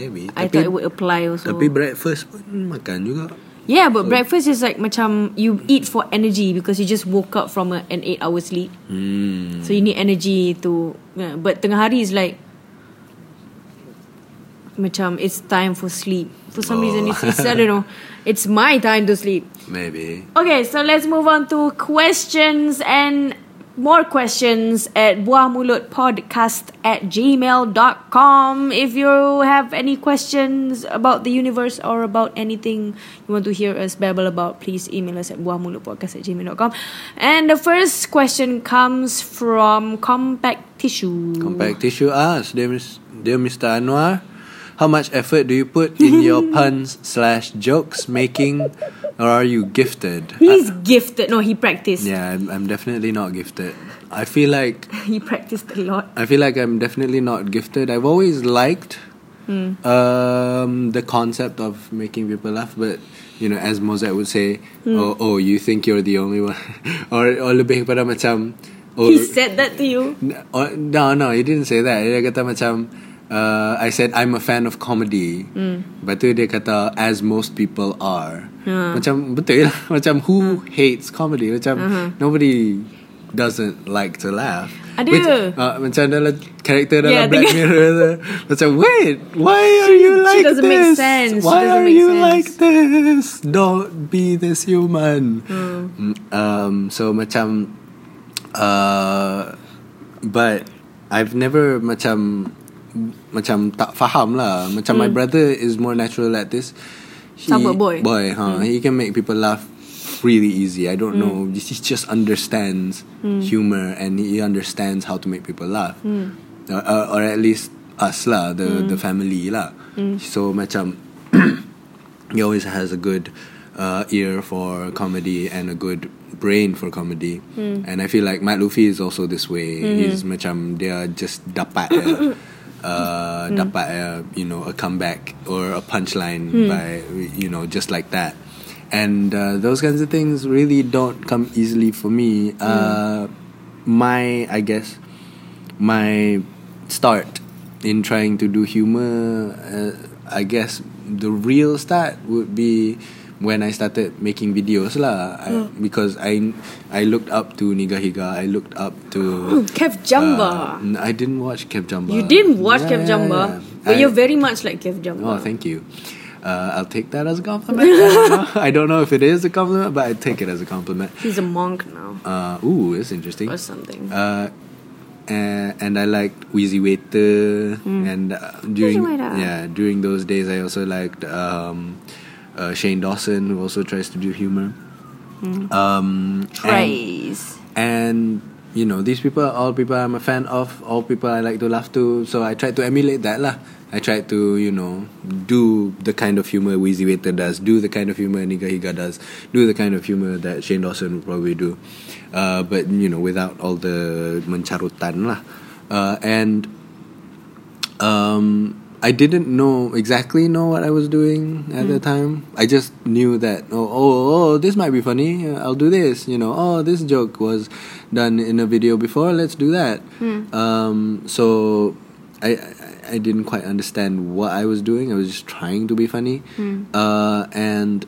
maybe I thought it would apply also. tapi breakfast pun makan juga Yeah, but breakfast is like macam you eat for energy because you just woke up from a, an eight hour sleep. hmm. So you need energy to. Yeah, but tengah hari is like macam it's time for sleep. For some reason, it's, it's I oh. don't know. It's my time to sleep. maybe Okay, so let's move on to questions and more questions at buah mulut podcast at gmail.com. If you have any questions about the universe or about anything you want to hear us babble about, please email us at buah mulut podcast at gmail.com. And the first question comes from Compact Tissue. Compact tissue asks, dear, Mis- dear Mr. Anwar, how much effort do you put in your puns slash jokes making, or are you gifted? He's gifted. No, he practiced. Yeah, I'm, I'm definitely not gifted. I feel like He practiced a lot. I feel like I'm definitely not gifted. I've always liked um, the concept of making people laugh, but you know, as Mozart would say, "Oh, oh, you think you're the only one," or or lebih kepada macam, oh, He said that to you. Oh, no, no, he didn't say that. Dia kata macam, uh, I said I'm a fan of comedy. Mm. Lepas tu dia kata, as most people are. Macam betul lah. Macam who hates comedy? Macam nobody doesn't like to laugh. Ada. Which, uh, macam dalam karakter dalam Yeah, Black tengah- Mirror tu. Macam wait, why are you she like doesn't make this? sense. Why doesn't are make you sense. like this? Don't be this human. Hmm. Mm, Um, so macam uh, but I've never macam macam tak faham lah. Macam my brother is more natural at this. He, Hmm. Sambut boy. Hmm. Boy, huh? He can make people laugh really easy. I don't know. He just understands Hmm. humor and he understands how to make people laugh. Uh, uh, or at least us lah, the the family lah. So macam he always has a good uh, ear for comedy and a good brain for comedy. And I feel like Matt Luffy is also this way. He's macam dia just dapat uh, uh, dapat uh, you know a comeback or a punchline by you know just like that. And uh, those kinds of things really don't come easily for me. Uh, my I guess my start in trying to do humor, uh, I guess the real start would be when I started making videos lah. I, because I I looked up to Nigahiga. I looked up to. Kev uh, I didn't watch Kev Jumba. you didn't watch Yeah, Kev yeah, Jumba, yeah. but I- you're very much like Kev Jumba. Oh, thank you. Uh, I'll take that as a compliment. I don't, know. I don't know if it is a compliment, but I take it as a compliment. He's a monk now Uh, ooh, it's interesting. or something. Uh, and, and I liked Wheezy Waiter, and uh, during yeah during those days I also liked um, uh, Shane Dawson, who also tries to do humor. Um, and- and you know these people are all people I'm a fan of all people I like to laugh to. So I tried to emulate that lah. I tried to you know do the kind of humor Wheezy Waiter does do the kind of humor Nigahiga does do the kind of humor that Shane Dawson would probably do. Uh, but you know without all the mencarutan lah. Uh, and um, I didn't know exactly know what I was doing at the time. I just knew that oh oh oh this might be funny. uh, I'll do this. You know oh this joke was done in a video before. Let's do that. Um, so I, I didn't quite understand what I was doing. I was just trying to be funny, uh, and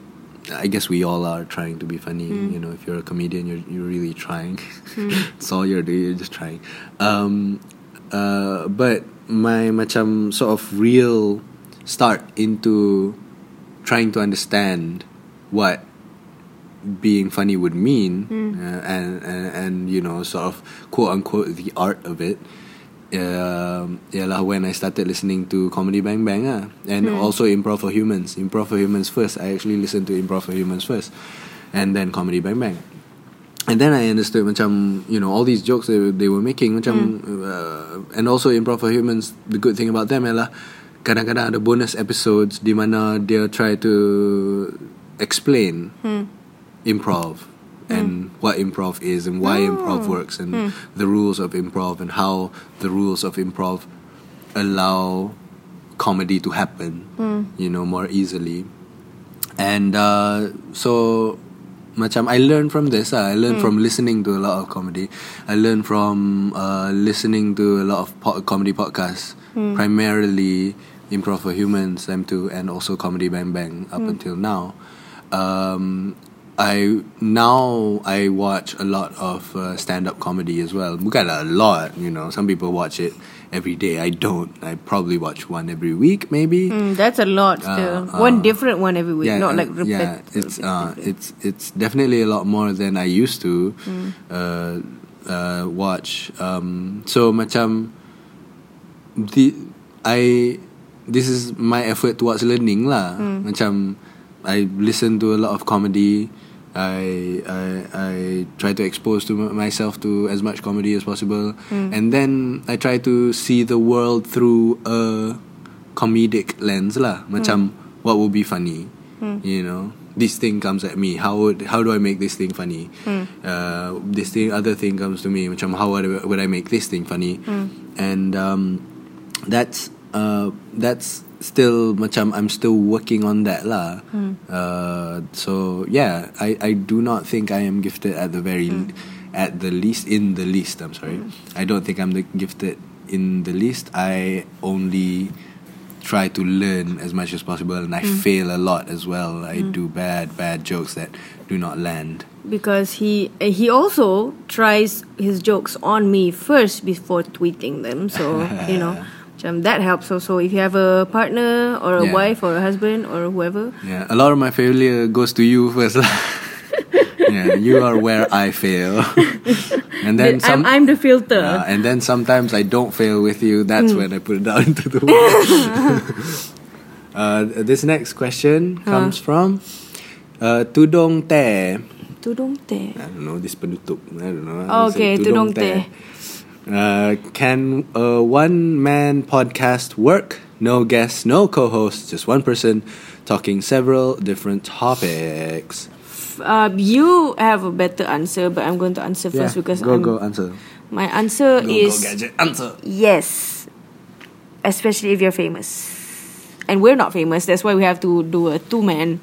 I guess we all are trying to be funny. You know, if you're a comedian, you're you're really trying. That's all you're doing. You're just trying. Um, uh, but my macam sort of real start into trying to understand what being funny would mean uh, and, and and you know sort of quote unquote the art of it um, ialah when I started listening to Comedy Bang Bang ah, and also Improv for Humans. Improv for Humans first. I actually listened to Improv for Humans first, and then Comedy Bang Bang. And then I understood macam you know all these jokes they, they were making macam hmm. uh, and also Improv for Humans the good thing about them ialah kadang-kadang ada bonus episodes di mana dia try to explain hmm. improv and hmm. what improv is and why oh. improv works and the rules of improv and how the rules of improv allow comedy to happen you know more easily. And uh, so macam I learned from this ah. I learned from listening to a lot of comedy I learned from uh, listening to a lot of po- comedy podcasts primarily Improv for Humans M2 and also Comedy Bang Bang up until now um, I now I watch a lot of uh, stand-up comedy as well. Bukan a lot, you know. Some people watch it every day. I don't. I probably watch one every week, maybe. Mm, that's a lot still. Uh, one uh, different one every week, not uh, like repeat. yeah. It's uh, it's it's definitely a lot more than I used to uh, uh, watch. Um, so macam the I this is my effort towards learning lah. Macam I listen to a lot of comedy. I I I try to expose to myself to as much comedy as possible, and then I try to see the world through a comedic lens lah. Macam what would be funny, you know. This thing comes at me. How would how do I make this thing funny? Uh, this thing other thing comes to me. Macam how would I, would I make this thing funny? And um, that's uh, that's still macam I'm still working on that lah. Hmm. Uh, so yeah, I I do not think I am gifted at the very hmm. at the least in the least. I'm sorry, hmm. I don't think I'm the gifted in the least. I only try to learn as much as possible, and I fail a lot as well. I do bad bad jokes that do not land. because he uh, he also tries his jokes on me first before tweeting them. So you know, um, that helps also. If you have a partner or a Yeah. wife or a husband or whoever, Yeah, a lot of my failure goes to you first. yeah, you are where I fail, and then I'm, some. I'm the filter. uh, and then sometimes I don't fail with you. That's when I put it out into the world. uh, this next question comes from uh, Tudong Te. Tudung teh. I don't know this penutup. I don't know. Oh, okay, Tudong Te. Uh, can a one-man podcast work? No guests, no co-hosts, just one person talking several different topics. Uh, you have a better answer, but I'm going to answer first because go I'm, go answer. my answer Go is go gadget answer. yes, especially if you're famous, and we're not famous. That's why we have to do a two man,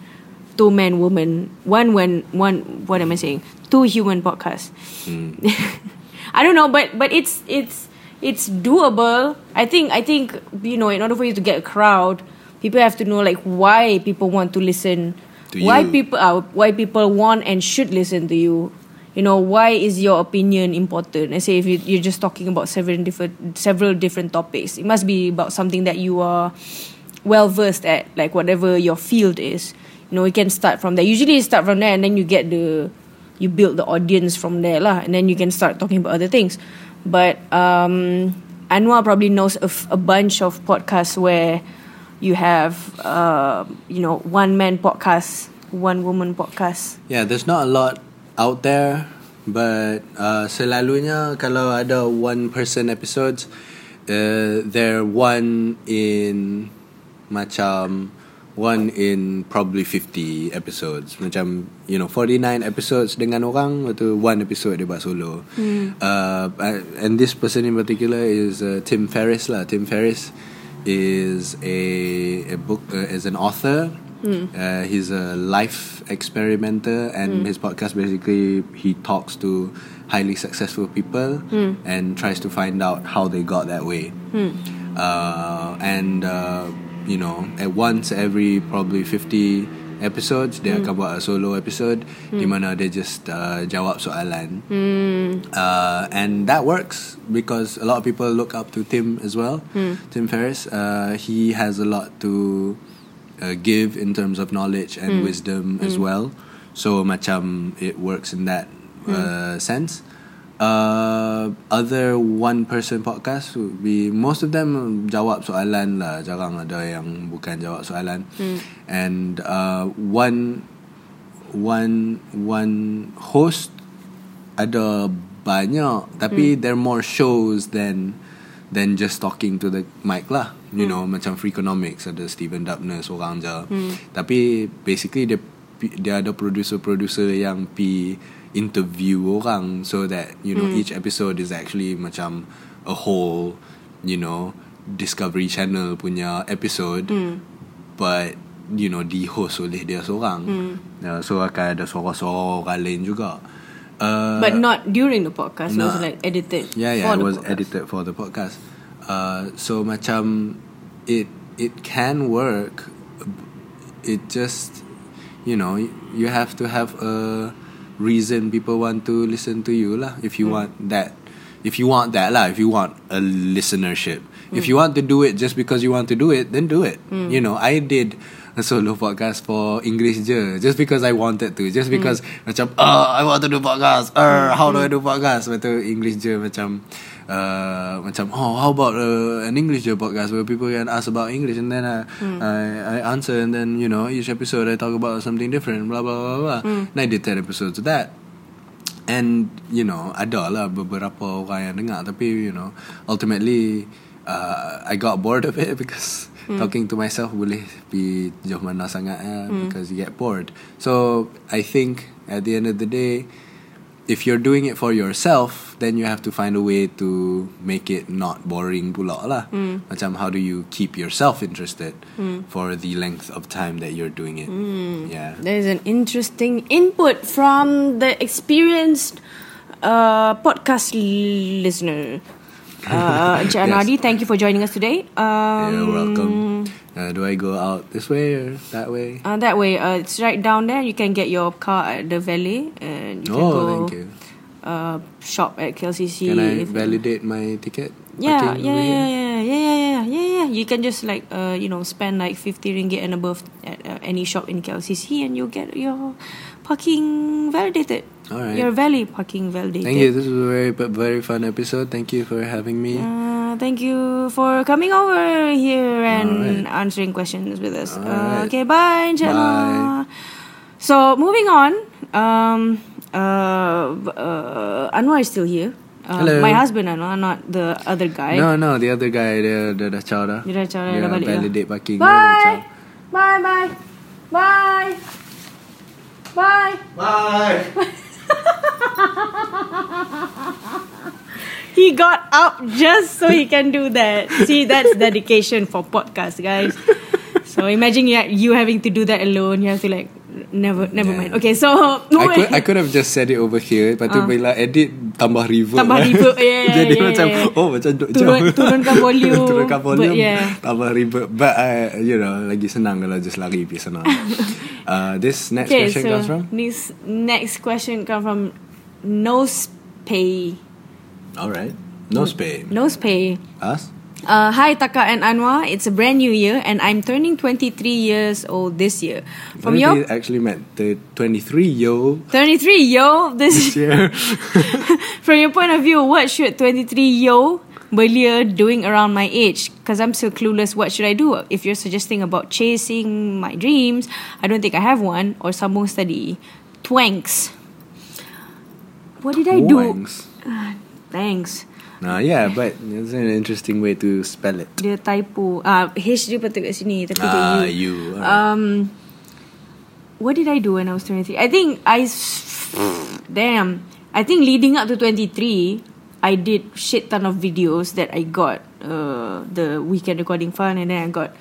two man woman, one one one. What am I saying? Two human podcast. I don't know, but but it's it's it's doable. I think I think you know in order for you to get a crowd, people have to know like why people want to listen To why you. people uh, why people want and should listen to you. You know why is your opinion important? Let's say if you, you're just talking about several different several different topics, it must be about something that you are well versed at, like whatever your field is. You know, you can start from there. Usually, you start from there, and then you get the you build the audience from there lah, and then you can start talking about other things. But um, Anwar probably knows a, f- a bunch of podcasts where you have uh, you know one man podcast, one woman podcast. Yeah, there's not a lot out there, but uh, selalunya kalau ada one person episodes, uh, they're one in macam one in probably 50 episodes. Macam you know 49 episodes dengan orang atau one episode dia buat solo. Uh, and this person in particular is uh, Tim Ferriss lah. Tim Ferriss is a, a book uh, is an author. Uh, he's a life experimenter and his podcast basically he talks to highly successful people and tries to find out how they got that way. Uh, and uh, you know at once every probably 50 episodes dia akan buat a solo episode di mana dia just uh, jawab soalan. Uh, and that works because a lot of people look up to Tim as well Tim Ferriss. Uh, he has a lot to uh, give in terms of knowledge and wisdom as well. So macam it works in that uh, sense uh, other one person podcast would be most of them jawab soalan lah. Jarang ada yang bukan jawab soalan. And uh, one one one host ada banyak. Tapi there are more shows than than just talking to the mic lah. You know macam Freakonomics ada Steven Dubner seorang je. Tapi basically dia dia ada producer-producer yang pi interview orang so that you know each episode is actually macam a whole you know Discovery Channel punya episode but you know di host oleh dia seorang uh, so akan ada suara-suara orang lain juga uh, But not during the podcast. It was like edited. Yeah, yeah, it was podcast. edited for the podcast. Uh, so macam it it can work. It just you know you have to have a reason people want to listen to you lah. If you want that, if you want that lah. If you want a listenership, if you want to do it just because you want to do it, then do it. You know, I did a solo podcast for English je. Just because I wanted to. Just because macam uh, I want to do podcast. Uh, how do I do podcast? Betul English je macam uh, macam oh how about uh, an English je podcast where people can ask about English and then I, I I answer and then you know each episode I talk about something different blah blah blah blah. And I did 10 episodes of that. And you know ada lah beberapa orang yang dengar. Tapi you know ultimately uh, I got bored of it because hmm. talking to myself boleh be jauh mana sangat ya, because you get bored. So I think at the end of the day if you're doing it for yourself then you have to find a way to make it not boring pula lah. Hmm. Macam how do you keep yourself interested for the length of time that you're doing it. Yeah. There's an interesting input from the experienced uh, podcast listener. Uh, Encik Yes. Thank you for joining us today. Um, You're welcome. Uh, do I go out this way or that way? Uh, that way, uh, it's right down there. You can get your car at the valet, and you can Oh, go thank you. Uh, shop at KLCC. Can I validate my ticket? Yeah, yeah, yeah, yeah, yeah, yeah, yeah, yeah, yeah. You can just like uh, you know, spend like fifty ringgit and above at uh, any shop in KLCC, and you'll get your parking validated. Alright. Your valet parking validated. Thank you. This was a very very fun episode. Thank you for having me. Uh, thank you for coming over here and Alright. answering questions with us. Uh, okay, bye, Angela. So moving on, um, uh, uh, Anwar is still here. Uh, Hello. My husband Anwar, not the other guy. No, no, the other guy, the the the chow dah. Dia dah chow dah, Yeah, dah balik validate parking. Bye. Bye, bye. Bye. Bye. Bye. He got up just so he can do that. See, that's dedication for podcast, guys. So imagine you, you having to do that alone. You have to like never never Yeah. mind. Okay, so I could I could have just said it over here. Lepas tu bila edit tambah reverb. Ah. Tambah reverb, yeah, yeah, Jadi yeah, macam yeah. oh macam duk Turun- jauh. turunkan volume. turunkan volume. But yeah. Tambah reverb. But I, you know lagi senang kalau just lari pergi sana. Uh, this next Okay, question so comes from. Next, next question comes from Nose Pay. All right. No spay. Nose Pay. Us. Uh, hi Taka and Anwar, it's a brand new year and I'm turning 23 years old this year. From your actually meant the 23 yo 23 yo, this this year. from your point of view, what should 23 yo Belia doing around my age? Because I'm still clueless. What should I do? If you're suggesting about chasing my dreams, I don't think I have one. Or sambung study. Twanks. What did I do? Wangs. Thanks. Nah, yeah, but it's an interesting way to spell it. Dia typo. Ah, H dia patut kat sini. Tapi Ah, dia U. you. Um, what did I do when I was 23? I think I. Damn. I think leading up to 23, I did shit ton of videos that I got uh, the weekend recording fund and then I got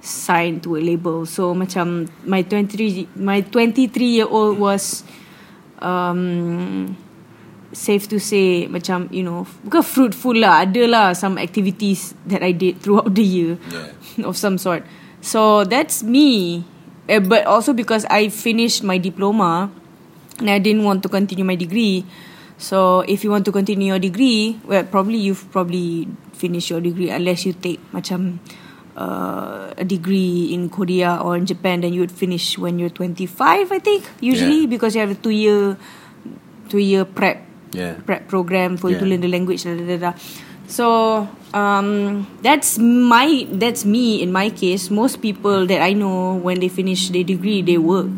signed to a label. So macam my 23 my 23 year old was um safe to say macam you know bukan fruitful lah ada lah some activities that I did throughout the year Yeah. of some sort so that's me Eh, but also because I finished my diploma and I didn't want to continue my degree so if you want to continue your degree well probably you've probably finished your degree unless you take macam uh, a degree in Korea or in Japan then you would finish when you're 25 I think usually Yeah. because you have a two year two year prep Yeah. prep program for you to learn the language. Da, da, da, da. So um, that's my that's me in my case. Most people that I know when they finish their degree, they work.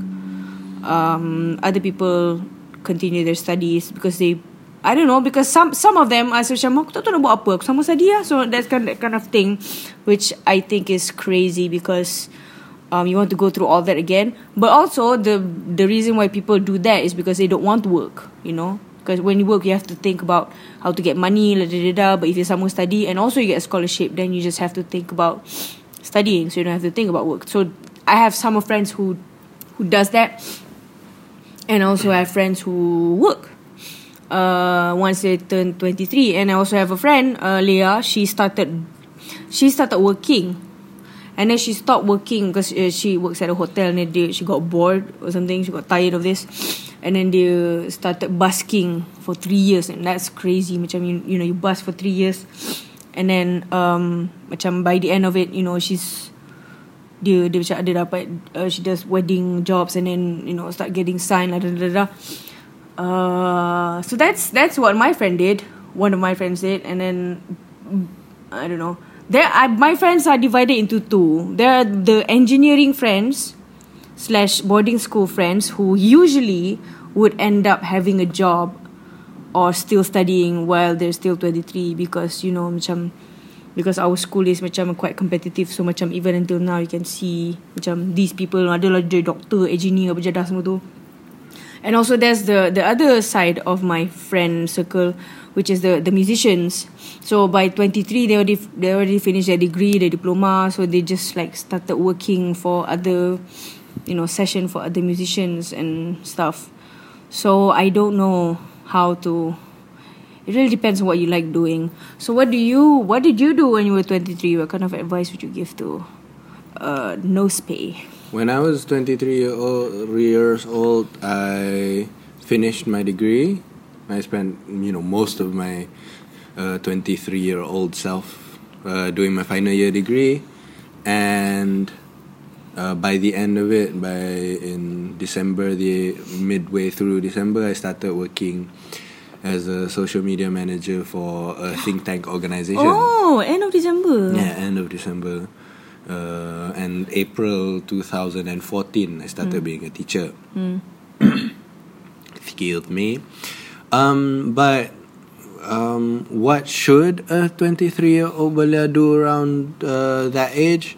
Um, other people continue their studies because they I don't know because some some of them are macam aku tak tahu nak buat apa aku sama lah so that's kind that kind of thing which I think is crazy because um, you want to go through all that again. But also the the reason why people do that is because they don't want to work you know? Because when you work you have to think about how to get money la, da, da, da. but if you're someone study and also you get a scholarship then you just have to think about studying so you don't have to think about work. So I have some friends who who does that and also I have friends who work. Uh, once they turn 23 and I also have a friend uh, Leah. She started she started working. And then she stopped working because uh, she works at a hotel and dia, she got bored or something. She got tired of this. And then they started busking for three years. And that's crazy. Macam you, you know you bus for three years. And then um, macam by the end of it you know she's dia dia macam ada dapat uh, she does wedding jobs and then you know start getting signed lah da. Uh, so that's that's what my friend did. One of my friends did. And then I don't know. There I, my friends are divided into two. There are the engineering friends slash boarding school friends who usually would end up having a job or still studying while they're still 23 because you know macam because our school is macam quite competitive so macam even until now you can see macam these people ada lah jadi doktor engineer berjadah semua tu. And also there's the the other side of my friend circle which is the the musicians. So by 23 they already they already finished their degree their diploma so they just like started working for other you know session for other musicians and stuff. So i don't know how to it really depends on what you like doing. So what do you what did you do when you were 23 what kind of advice would you give to uh nose pay When I was 23 year old, years old, I finished my degree. I spent, you know, most of my 23 year old self uh, doing my final year degree, and uh, by the end of it, by in December, the midway through December, I started working as a social media manager for a think tank organization. oh end of december Yeah, end of December. Uh, and April 2014, I started being a teacher. Killed me. Um, but um, what should a 23 year old Belia do around uh, that age?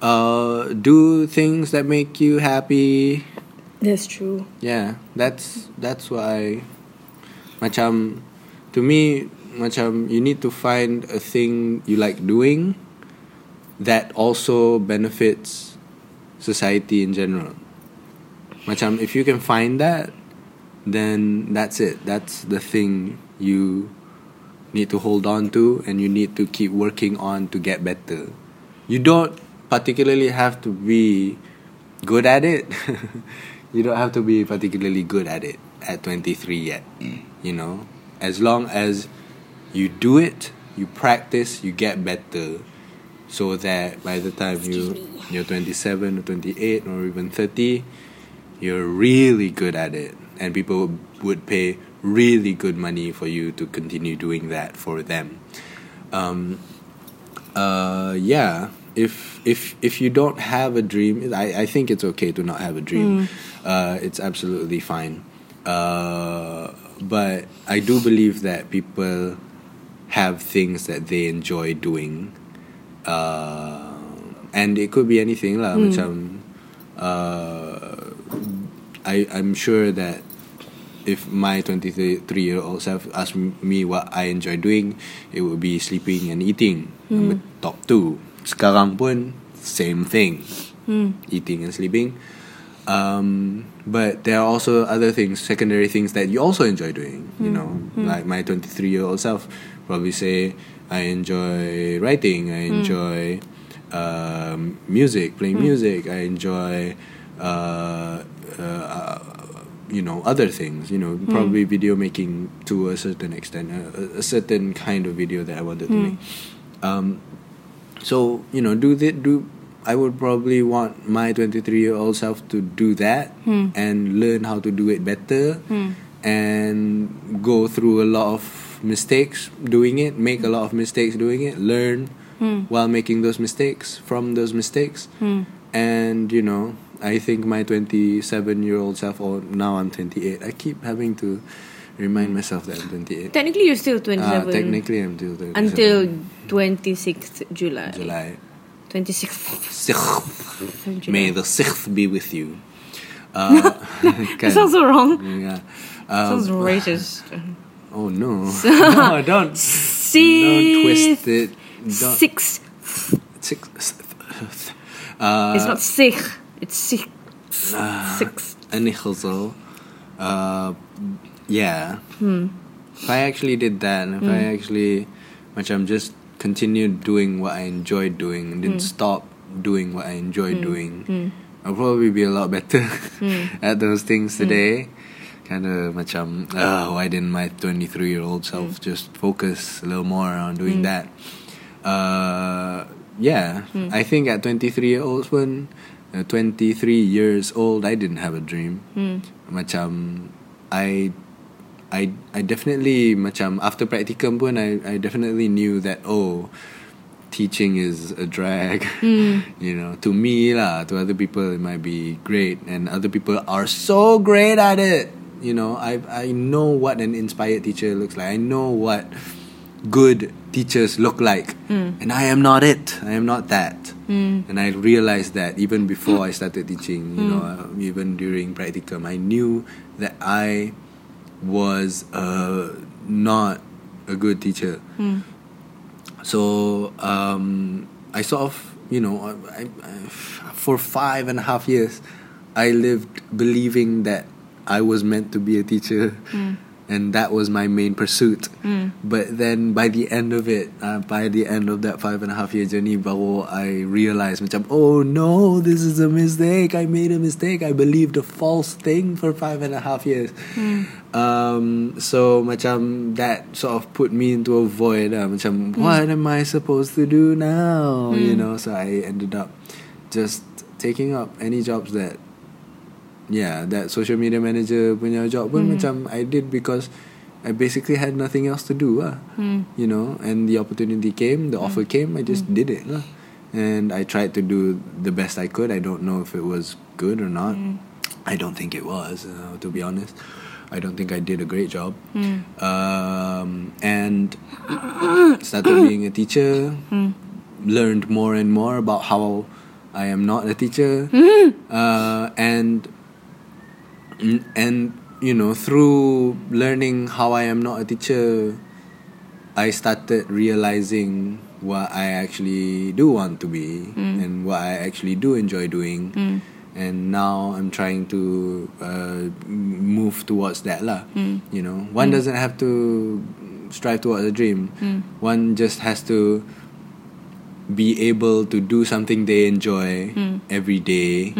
Uh, do things that make you happy. that's true Yeah, that's that's why macam to me macam you need to find a thing you like doing that also benefits society in general. Macam if you can find that then that's it. That's the thing you need to hold on to and you need to keep working on to get better. You don't particularly have to be good at it. you don't have to be particularly good at it at 23 yet. You know, as long as you do it, you practice, you get better, so that by the time you you're 27 or 28 or even 30, you're really good at it, and people would pay really good money for you to continue doing that for them. Um, uh, yeah, if if if you don't have a dream, I, I think it's okay to not have a dream. Uh, it's absolutely fine. Uh, but I do believe that people have things that they enjoy doing. Uh, and it could be anything lah. Macam, uh, I I'm sure that if my 23 year old self asked me what I enjoy doing, it would be sleeping and eating. Number top two. Sekarang pun same thing, eating and sleeping. Um, but there are also other things, secondary things that you also enjoy doing. You know, like my 23 year old self probably say I enjoy writing. I enjoy um, music, playing music. I enjoy. Uh, uh, you know other things you know probably video making to a certain extent a, a certain kind of video that i wanted to make um, so you know do the, do i would probably want my 23 year old self to do that hmm. and learn how to do it better hmm. and go through a lot of mistakes doing it make a lot of mistakes doing it learn hmm. while making those mistakes from those mistakes. And you know i think my 27 year old self or now i'm 28 i keep having to remind myself that i'm 28 Technically, you're still uh, 27. technically i'm still 27 until 26th July. july 26th. Sixth. May the sixth be with you. Uh, That sounds so wrong. yeah. Um, sounds racist. oh no! no, don't don't twist it. Don't Six. six. Uh, It's not sick. It's sick. Ah. Six. Uh, yeah. Hmm. If I actually did that, and if I actually, which I'm just continued doing what I enjoyed doing and Hmm. didn't stop doing what I enjoyed doing, I'll probably be a lot better Hmm. at those things today. Kind of macam, uh, why didn't my 23 year old self Hmm. just focus a little more on doing that? Uh, yeah, Hmm. I think at 23 year olds when, uh, 23 years old, I didn't have a dream. Hmm. Macam, I I I definitely macam after practicum pun I I definitely knew that oh teaching is a drag. Hmm. You know to me lah to other people it might be great. And other people are so great at it. You know I I know what an inspired teacher looks like. I know what good teachers look like. Hmm. And I am not it. I am not that. Hmm. And I realized that even before I started teaching you know uh, even during practicum I knew that I was uh, not a good teacher. So um, I sort of, you know, I, I, for five and a half years, I lived believing that I was meant to be a teacher, and that was my main pursuit. But then by the end of it, uh, by the end of that five and a half year journey, baru I realized, macam, oh no, this is a mistake. I made a mistake. I believed a false thing for five and a half years. Um, so macam that sort of put me into a void. Uh, macam, what am I supposed to do now? You know, so I ended up just taking up any jobs that yeah, that social media manager punya job pun mm-hmm. macam I did because I basically had nothing else to do lah. Hmm. You know, and the opportunity came, the hmm. offer came, I just hmm. did it lah. And I tried to do the best I could. I don't know if it was good or not. I don't think it was, uh, to be honest. I don't think I did a great job. Um, and started being a teacher. Learned more and more about how I am not a teacher. Uh, and Mm, and you know through learning how i am not a teacher i started realizing what i actually do want to be mm. and what i actually do enjoy doing. Mm. And now i'm trying to uh, move towards that lah. Mm. You know one doesn't have to strive towards a dream. One just has to be able to do something they enjoy every day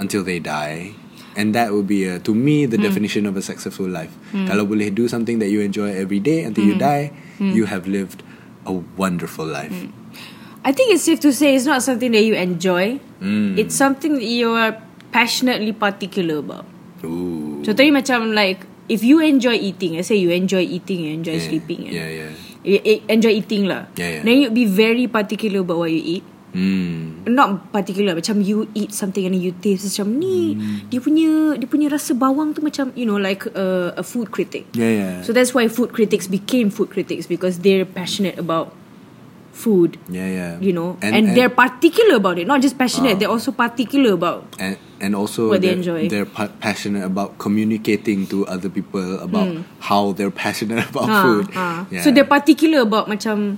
until they die. And that would be a, to me the hmm. definition of a successful life. Hmm. Kalau boleh do something that you enjoy every day until you hmm. die, you have lived a wonderful life. I think it's safe to say it's not something that you enjoy. Mm. It's something that you are passionately particular about. Ooh. Contohnya macam like if you enjoy eating, let's say you enjoy eating, you enjoy Yeah, sleeping, Yeah, yeah. You, you eh, eh, enjoy eating lah. Yeah, yeah. Then you'd be very particular about what you eat. Mm. Not particular Macam you eat something And you taste Macam ni Hmm. Dia punya Dia punya rasa bawang tu Macam you know Like a, a food critic Yeah, yeah. So that's why food critics became food critics because they're passionate about food, yeah, yeah. you know, and, they're particular about it. Not just passionate, they're also particular about. and and also What they they're, enjoy. they're pa- passionate about communicating to other people about how they're passionate about Ah, food. ah. Yeah. So they're particular about macam.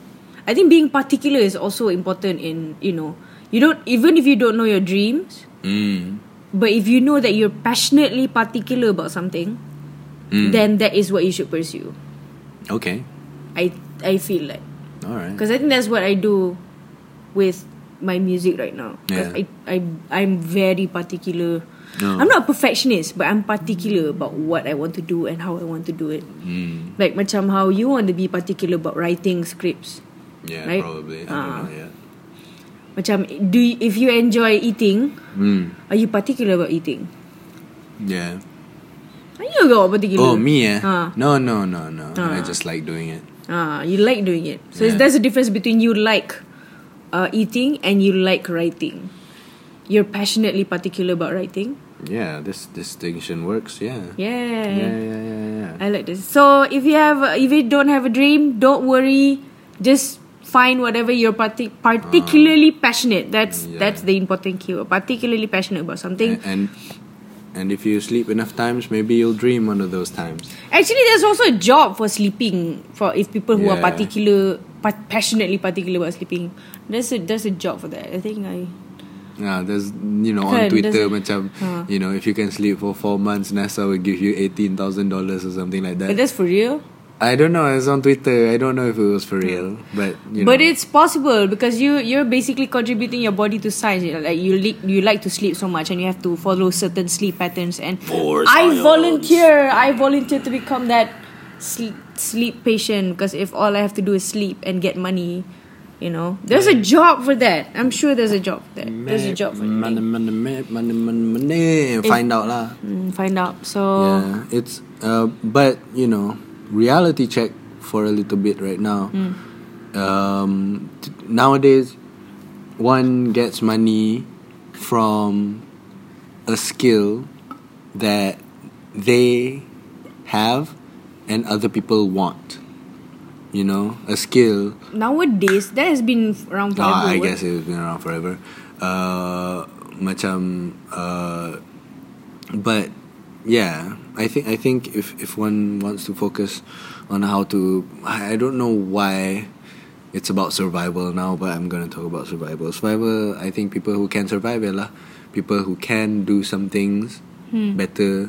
I think being particular is also important in you know you don't even if you don't know your dreams, Mm. but if you know that you're passionately particular about something, Mm. then that is what you should pursue. Okay. I I feel like. All right. Because I think that's what I do with my music right now. Yeah. I, I, I'm very particular. No. I'm not a perfectionist, but I'm particular about what I want to do and how I want to do it. Mm. Like macam how you want to be particular about writing scripts. Yeah, Right? probably. I Ah. don't know yet. Macam do you, if you enjoy eating, Mm. are you particular about eating? Yeah. Are you got particular? Oh, me eh? Ah. No, no, no, no. I Ah. just like doing it. Ah, you like doing it. So Yeah. there's a difference between you like uh, eating and you like writing. You're passionately particular about writing. Yeah, this distinction works. Yeah. Yeah. Yeah, yeah, yeah, yeah. I like this. So if you have, if you don't have a dream, don't worry. Just find whatever you're partic- particularly ah. passionate. That's Yeah. that's the important keyword. Particularly passionate about something. And, and and if you sleep enough times, maybe you'll dream one of those times. Actually, there's also a job for sleeping for if people who are Yeah. particular, pa- passionately particular about sleeping. There's a there's a job for that. I think I. Yeah, there's you know on Twitter there's a- macam Huh. you know if you can sleep for four months, NASA will give you eighteen thousand dollars or something like that. But that. that's for real. I don't know. It's on Twitter. I don't know if it was for real, but you know. But it's possible because you you're basically contributing your body to science. You know, like you li- you like to sleep so much, and you have to follow certain sleep patterns. And For I science. volunteer. I volunteer to become that sleep sleep patient because if all I have to do is sleep and get money, you know, there's a job for that. I'm sure there's a job for that. There's a job for money, that. money, money, money, money, money. Find out lah. Mm, find out. So Yeah, it's uh, but you know, reality check for a little bit right now. Hmm. Um, t- nowadays, one gets money from a skill that they have and other people want. You know, a skill nowadays that has been around forever. Ah, I what? guess it's been around forever. Uh, macam, uh, but yeah, I think I think if if one wants to focus on how to, I I don't know why it's about survival now, but I'm gonna talk about survival. Survival, I think people who can survive it lah, people who can do some things better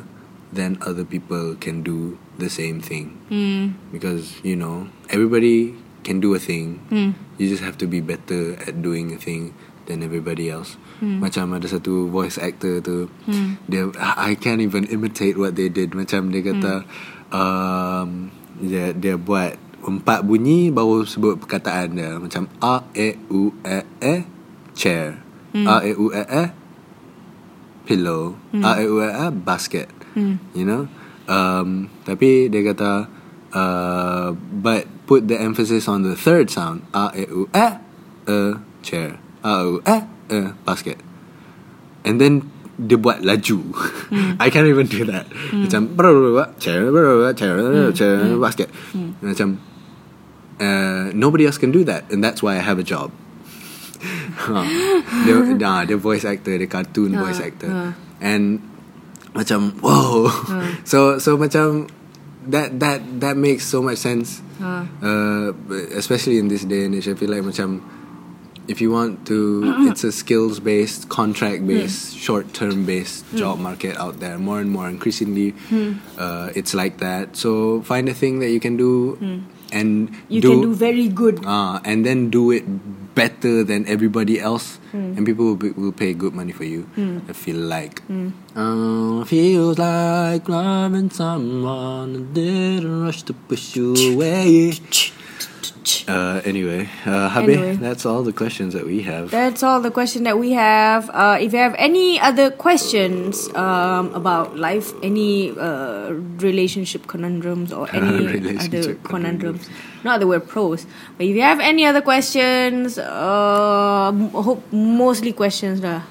than other people can do the same thing Hmm. because you know everybody can do a thing Hmm. you just have to be better at doing a thing than everybody else. Hmm. macam ada satu voice actor tu dia I can't even imitate what they did. Macam dia kata Hmm. um, dia dia buat empat bunyi baru sebut perkataan dia. Macam a e u e e chair. Hmm. a e u e e pillow. A e u e e basket. You know? Um, tapi dia kata uh, but put the emphasis on the third sound. A e u e e chair a e u e e basket. And then dia buat laju. I can't even do that. Macam brrrr, chair brrrr, chair chair basket. Macam uh, nobody else can do that and that's why I have a job. Ha. dia, nah, dia voice actor Dia cartoon Ah, voice actor. ah. And Macam Wow. So so macam That that that makes so much sense. Ah. uh, Especially in this day and age I feel like macam If you want to mm-hmm. It's a skills based Contract based hmm. Short term based hmm. Job market out there More and more. Increasingly hmm. uh, It's like that. So find a thing that you can do and You can do very good. uh, and then do it better than everybody else, and people will, be, will pay good money for you. I feel like, uh, feels like loving someone didn't rush to push you away. Uh, anyway, uh, Habe, Anyway. that's all the questions that we have. That's all the question that we have. Uh, if you have any other questions um, about life, any uh, relationship conundrums or any other Relationship conundrums, not that we're pros, but if you have any other questions, uh, hope mostly questions lah.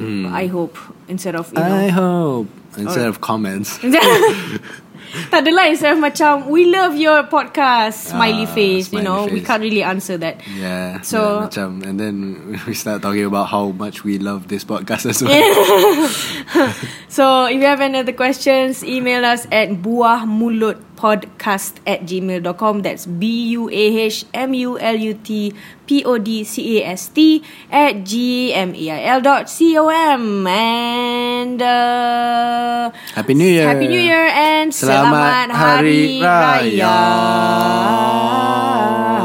I hope instead of you know. I hope instead of comments. tak adalah instead of macam we love your podcast smiley Ah, face you smiley know we face. can't really answer that Yeah. So- yeah, macam, and then we start talking about how much we love this podcast as well. So if you have any other questions, email us at buahmulutpodcast at gmail.com. That's B-U-A-H-M-U-L-U-T P-O-D-C-A-S-T at G-M-E-I-L dot C-O-M. And uh, Happy New Year. Happy New Year and Selamat Selamat, Hari Raya. Raya.